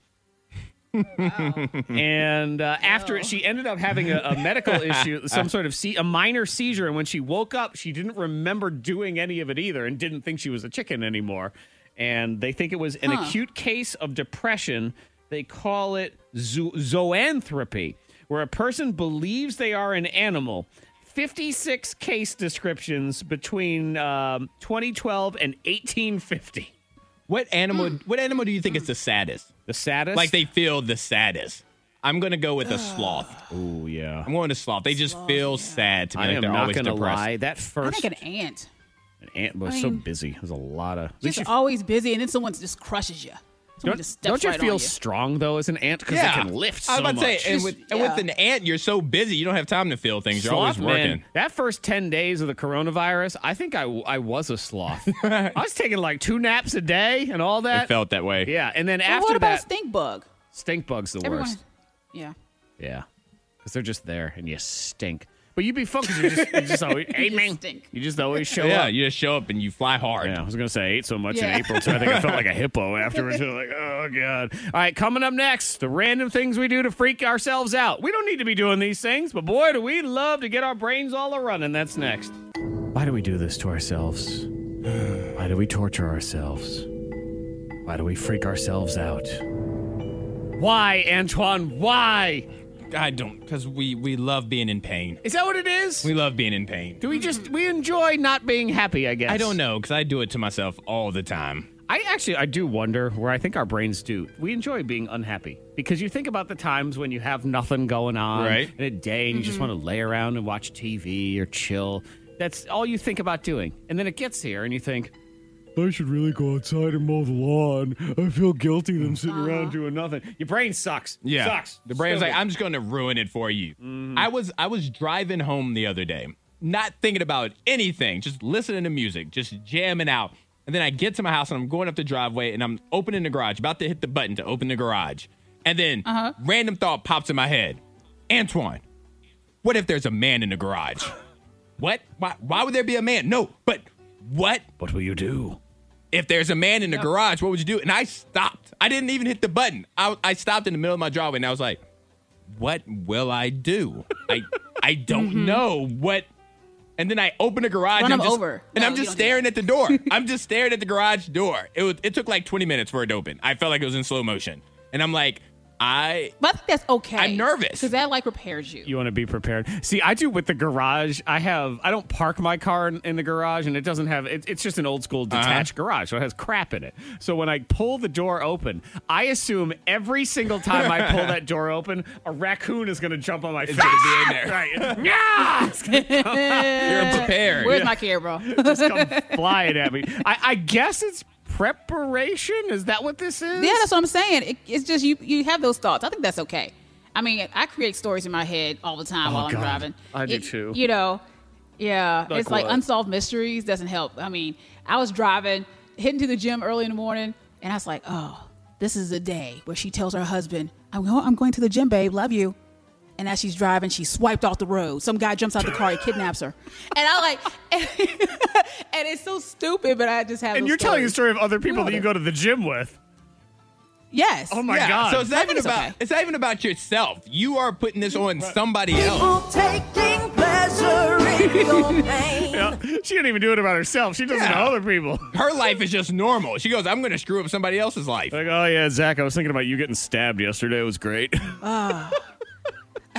A: And uh, after she ended up having a, a medical issue, some sort of se- a minor seizure. And when she woke up, she didn't remember doing any of it either, and didn't think she was a chicken anymore. And they think it was an
E: Huh.
A: acute case of depression. They call it zo- zoanthropy, where a person believes they are an animal. 56 case descriptions between um, 2012 and 1850.
D: What animal? What animal do you think is the saddest?
A: The saddest?
D: Like they feel the saddest. I'm gonna go with a sloth.
A: Oh yeah.
D: I'm going to sloth. They just feel sad to me.
A: I
D: like
A: am
D: they're
A: not
D: always
A: going to
D: depressed.
A: lie. That
E: I
A: first
E: think an ant.
A: an ant was
E: I
A: so
E: mean,
A: busy. There's a lot of. at least
E: Just
A: you-
E: always busy, and then someone just crushes you. Someone
A: don't,
E: just
A: don't you
E: right
A: feel
E: on
A: strong though as an ant because
D: Yeah,
A: it can lift so
D: I was about to
A: much?
D: say, and with, and with an ant, you're so busy, you don't have time to feel things. You're always working.
A: man, that first 10 days of the coronavirus, I think I, I was a sloth. I was taking like two naps a day and all that.
D: It felt that way.
A: yeah, and then
E: Well,
A: after
E: what about
A: that,
E: stink bug?
A: stink bug's the
E: Everyone,
A: worst.
E: yeah.
A: Yeah, because they're just there and you stink. But you'd be fun because you just, you just always, hey,
E: You
A: man.
E: stink.
A: You just always show up.
D: yeah,
A: up.
D: you just show up and you fly hard.
A: Yeah, I was gonna say I ate so much
E: Yeah.
A: in April, so I think I felt like a hippo afterwards. You're like, oh god. All right, coming up next, the random things we do to freak ourselves out. We don't need to be doing these things, but boy, do we love to get our brains all a running. That's next. Why do we do this to ourselves? Why do we torture ourselves? Why do we freak ourselves out? Why, Antoine? Why?
D: I don't, because we we love being in pain.
A: Is that what it is?
D: We love being in pain.
A: do we just we enjoy not being happy? I guess
D: I don't know, because I do it to myself all the time.
A: I actually I do wonder where I think our brains do. We enjoy being unhappy because you think about the times when you have nothing going on
D: Right.
A: in a day and you just mm-hmm. want to lay around and watch TV or chill. That's all you think about doing. And then it gets here and you think, I should really go outside and mow the lawn. I feel guilty that I'm sitting around doing nothing. Your brain sucks.
D: Yeah,
A: Sucks.
D: The brain's
A: Stupid.
D: like, I'm just going to ruin it for you. I was I was driving home the other day, not thinking about anything, just listening to music, just jamming out. And then I get to my house and I'm going up the driveway and I'm opening the garage, about to hit the button to open the garage. And then uh-huh. random thought pops in my head. Antoine, what if there's a man in the garage? what? Why, why would there be a man? No, but what?
A: What will you do?
D: If there's a man in the garage, what would you do? And I stopped. I didn't even hit the button. I, I stopped in the middle of my driveway and I was like, what will I do? I I don't know what. And then I open the garage
E: Run
D: and I'm just,
E: over.
D: and
E: No,
D: I'm just staring at the door. I'm just staring at the garage door. It was, it took like 20 minutes for it to open. I felt like it was in slow motion. And I'm like, I
E: But I think that's okay.
D: I'm nervous.
E: because that like prepares you.
A: You want to be prepared. See, I do with the garage. I have. I don't park my car in, in the garage, and it doesn't have. It, it's just an old school uh-huh. detached garage, so it has crap in it. So when I pull the door open, I assume every single time I pull that door open, a raccoon is going to jump on my face.
D: gonna be in there.
A: right? Yeah, it's gonna
D: you're unprepared.
E: Where's my care, bro?
A: just come flying at me. I, I guess it's preparation. Is that what this is?
E: Yeah, that's what I'm saying. It, it's just you you have those thoughts. I think that's okay. I mean, I create stories in my head all the time
A: Oh,
E: while I'm
A: God.
E: driving.
A: I do
E: It-
A: too.
E: You know, yeah,
A: Like
E: it's like
A: what?
E: unsolved mysteries doesn't help. I mean, I was driving, heading to the gym early in the morning, and I was like, oh, this is the day where she tells her husband, I'm going, I'm going to the gym, babe, love you. And as she's driving, she's swiped off the road. Some guy jumps out the car, he kidnaps her. And I like, and, it's so stupid, but I just have.
A: To.
E: And
A: you're telling the story of other people that you go to the gym with.
E: Yes.
A: Oh my
D: yeah,
A: god!
D: So it's not even
E: it's
D: about
E: okay.
D: it's not even about yourself. You are putting this on somebody else.
I: Taking pleasure in your pain.
A: Yeah, she didn't even do it about herself. She does it to
D: Yeah.
A: other people.
D: Her life is just normal. She goes, I'm going to screw up somebody else's life.
A: Like, oh yeah, Zach, I was thinking about you getting stabbed yesterday. It was great.
E: Ah.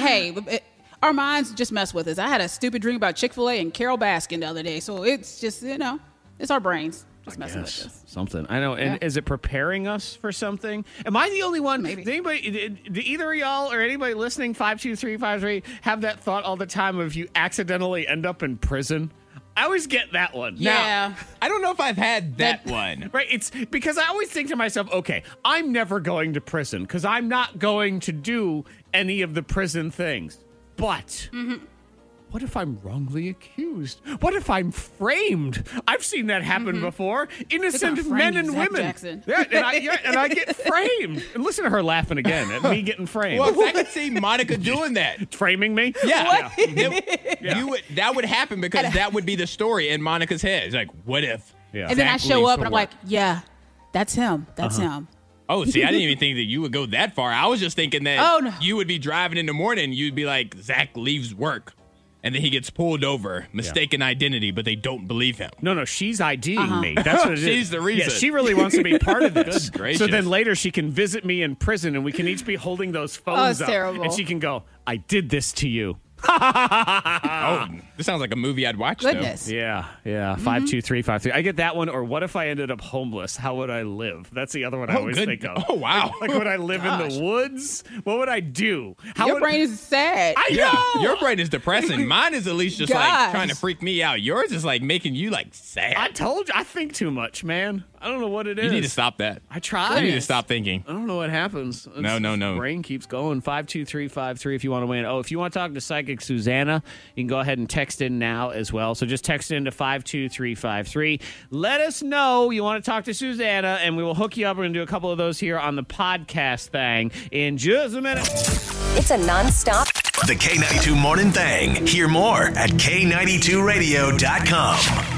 E: hey, it, our minds just mess with us. I had a stupid dream about Chick-fil-A and Carole Baskin the other day, so it's just you know, it's our brains just messing with us.
A: Something. I know. And
E: Yeah.
A: is it preparing us for something? Am I the only one?
E: Maybe.
A: Did anybody, did, did either of y'all or anybody listening, five two three five three, have that thought all the time of you accidentally end up in prison? I always get that one.
E: Yeah.
D: I don't know if I've had that,
E: That-
D: one.
A: Right, it's because I always think to myself, okay, I'm never going to prison because I'm not going to do any of the prison things. But what if I'm wrongly accused? What if I'm framed? I've seen that happen before. Innocent men and
E: Zach
A: women. Yeah, and I, yeah, and I get framed. And listen to her laughing again at me getting framed.
D: Well, 'cause I could see Monica doing that.
A: Framing me?
D: Yeah. It- You would that would happen because that would be the story in Monica's head. It's like, what if?
A: Yeah.
E: And then I show up and I'm
D: work?
E: like, yeah, that's him. That's
A: Uh-huh.
E: him.
D: Oh, see, I didn't even think that you would go that far. I was just thinking that
E: Oh, no.
D: you would be driving in the morning. You'd be like, Zach leaves work. And then he gets pulled over, mistaken identity, but they don't believe him.
A: No, no, she's IDing
E: Uh-huh.
A: me. That's what it is.
D: She's the reason.
A: Yeah, she really wants to be part of this.
D: Good gracious.
A: So then later she can visit me in prison and we can each be holding those phones
E: it's
A: up.
E: terrible.
A: And she can go, I did this to you.
D: oh, this sounds like a movie I'd watch,
E: Goodness.
A: Yeah, yeah.
D: Mm-hmm.
A: Five two three five three. I get that one. Or what if I ended up homeless? How would I live? That's the other one I
D: Oh,
A: always
D: good.
A: think of.
D: Oh, wow.
A: Like, would I live in the woods? What would I do? How
E: Your
A: would,
E: brain is sad.
A: I.
D: Yeah,
A: know.
D: your brain is depressing. Mine is at least just like trying to freak me out. Yours is like making you like sad.
A: I told you I think too much, man. I don't know what it is.
D: you need to stop that.
A: I try.
D: You need to stop thinking.
A: I don't know what happens.
D: No, no, no.
A: Brain keeps going. Five two three five three. If you want to win. Oh, if you want to talk to psychic Susanna, you can go ahead and text in now as well. So just text in to five two three five three. Let us know you want to talk to Susanna, and we will hook you up. We're gonna do a couple of those here on the podcast thing in just a minute.
B: It's a non-stop
J: The K92 Morning Thing. Hear more at K92Radio.com.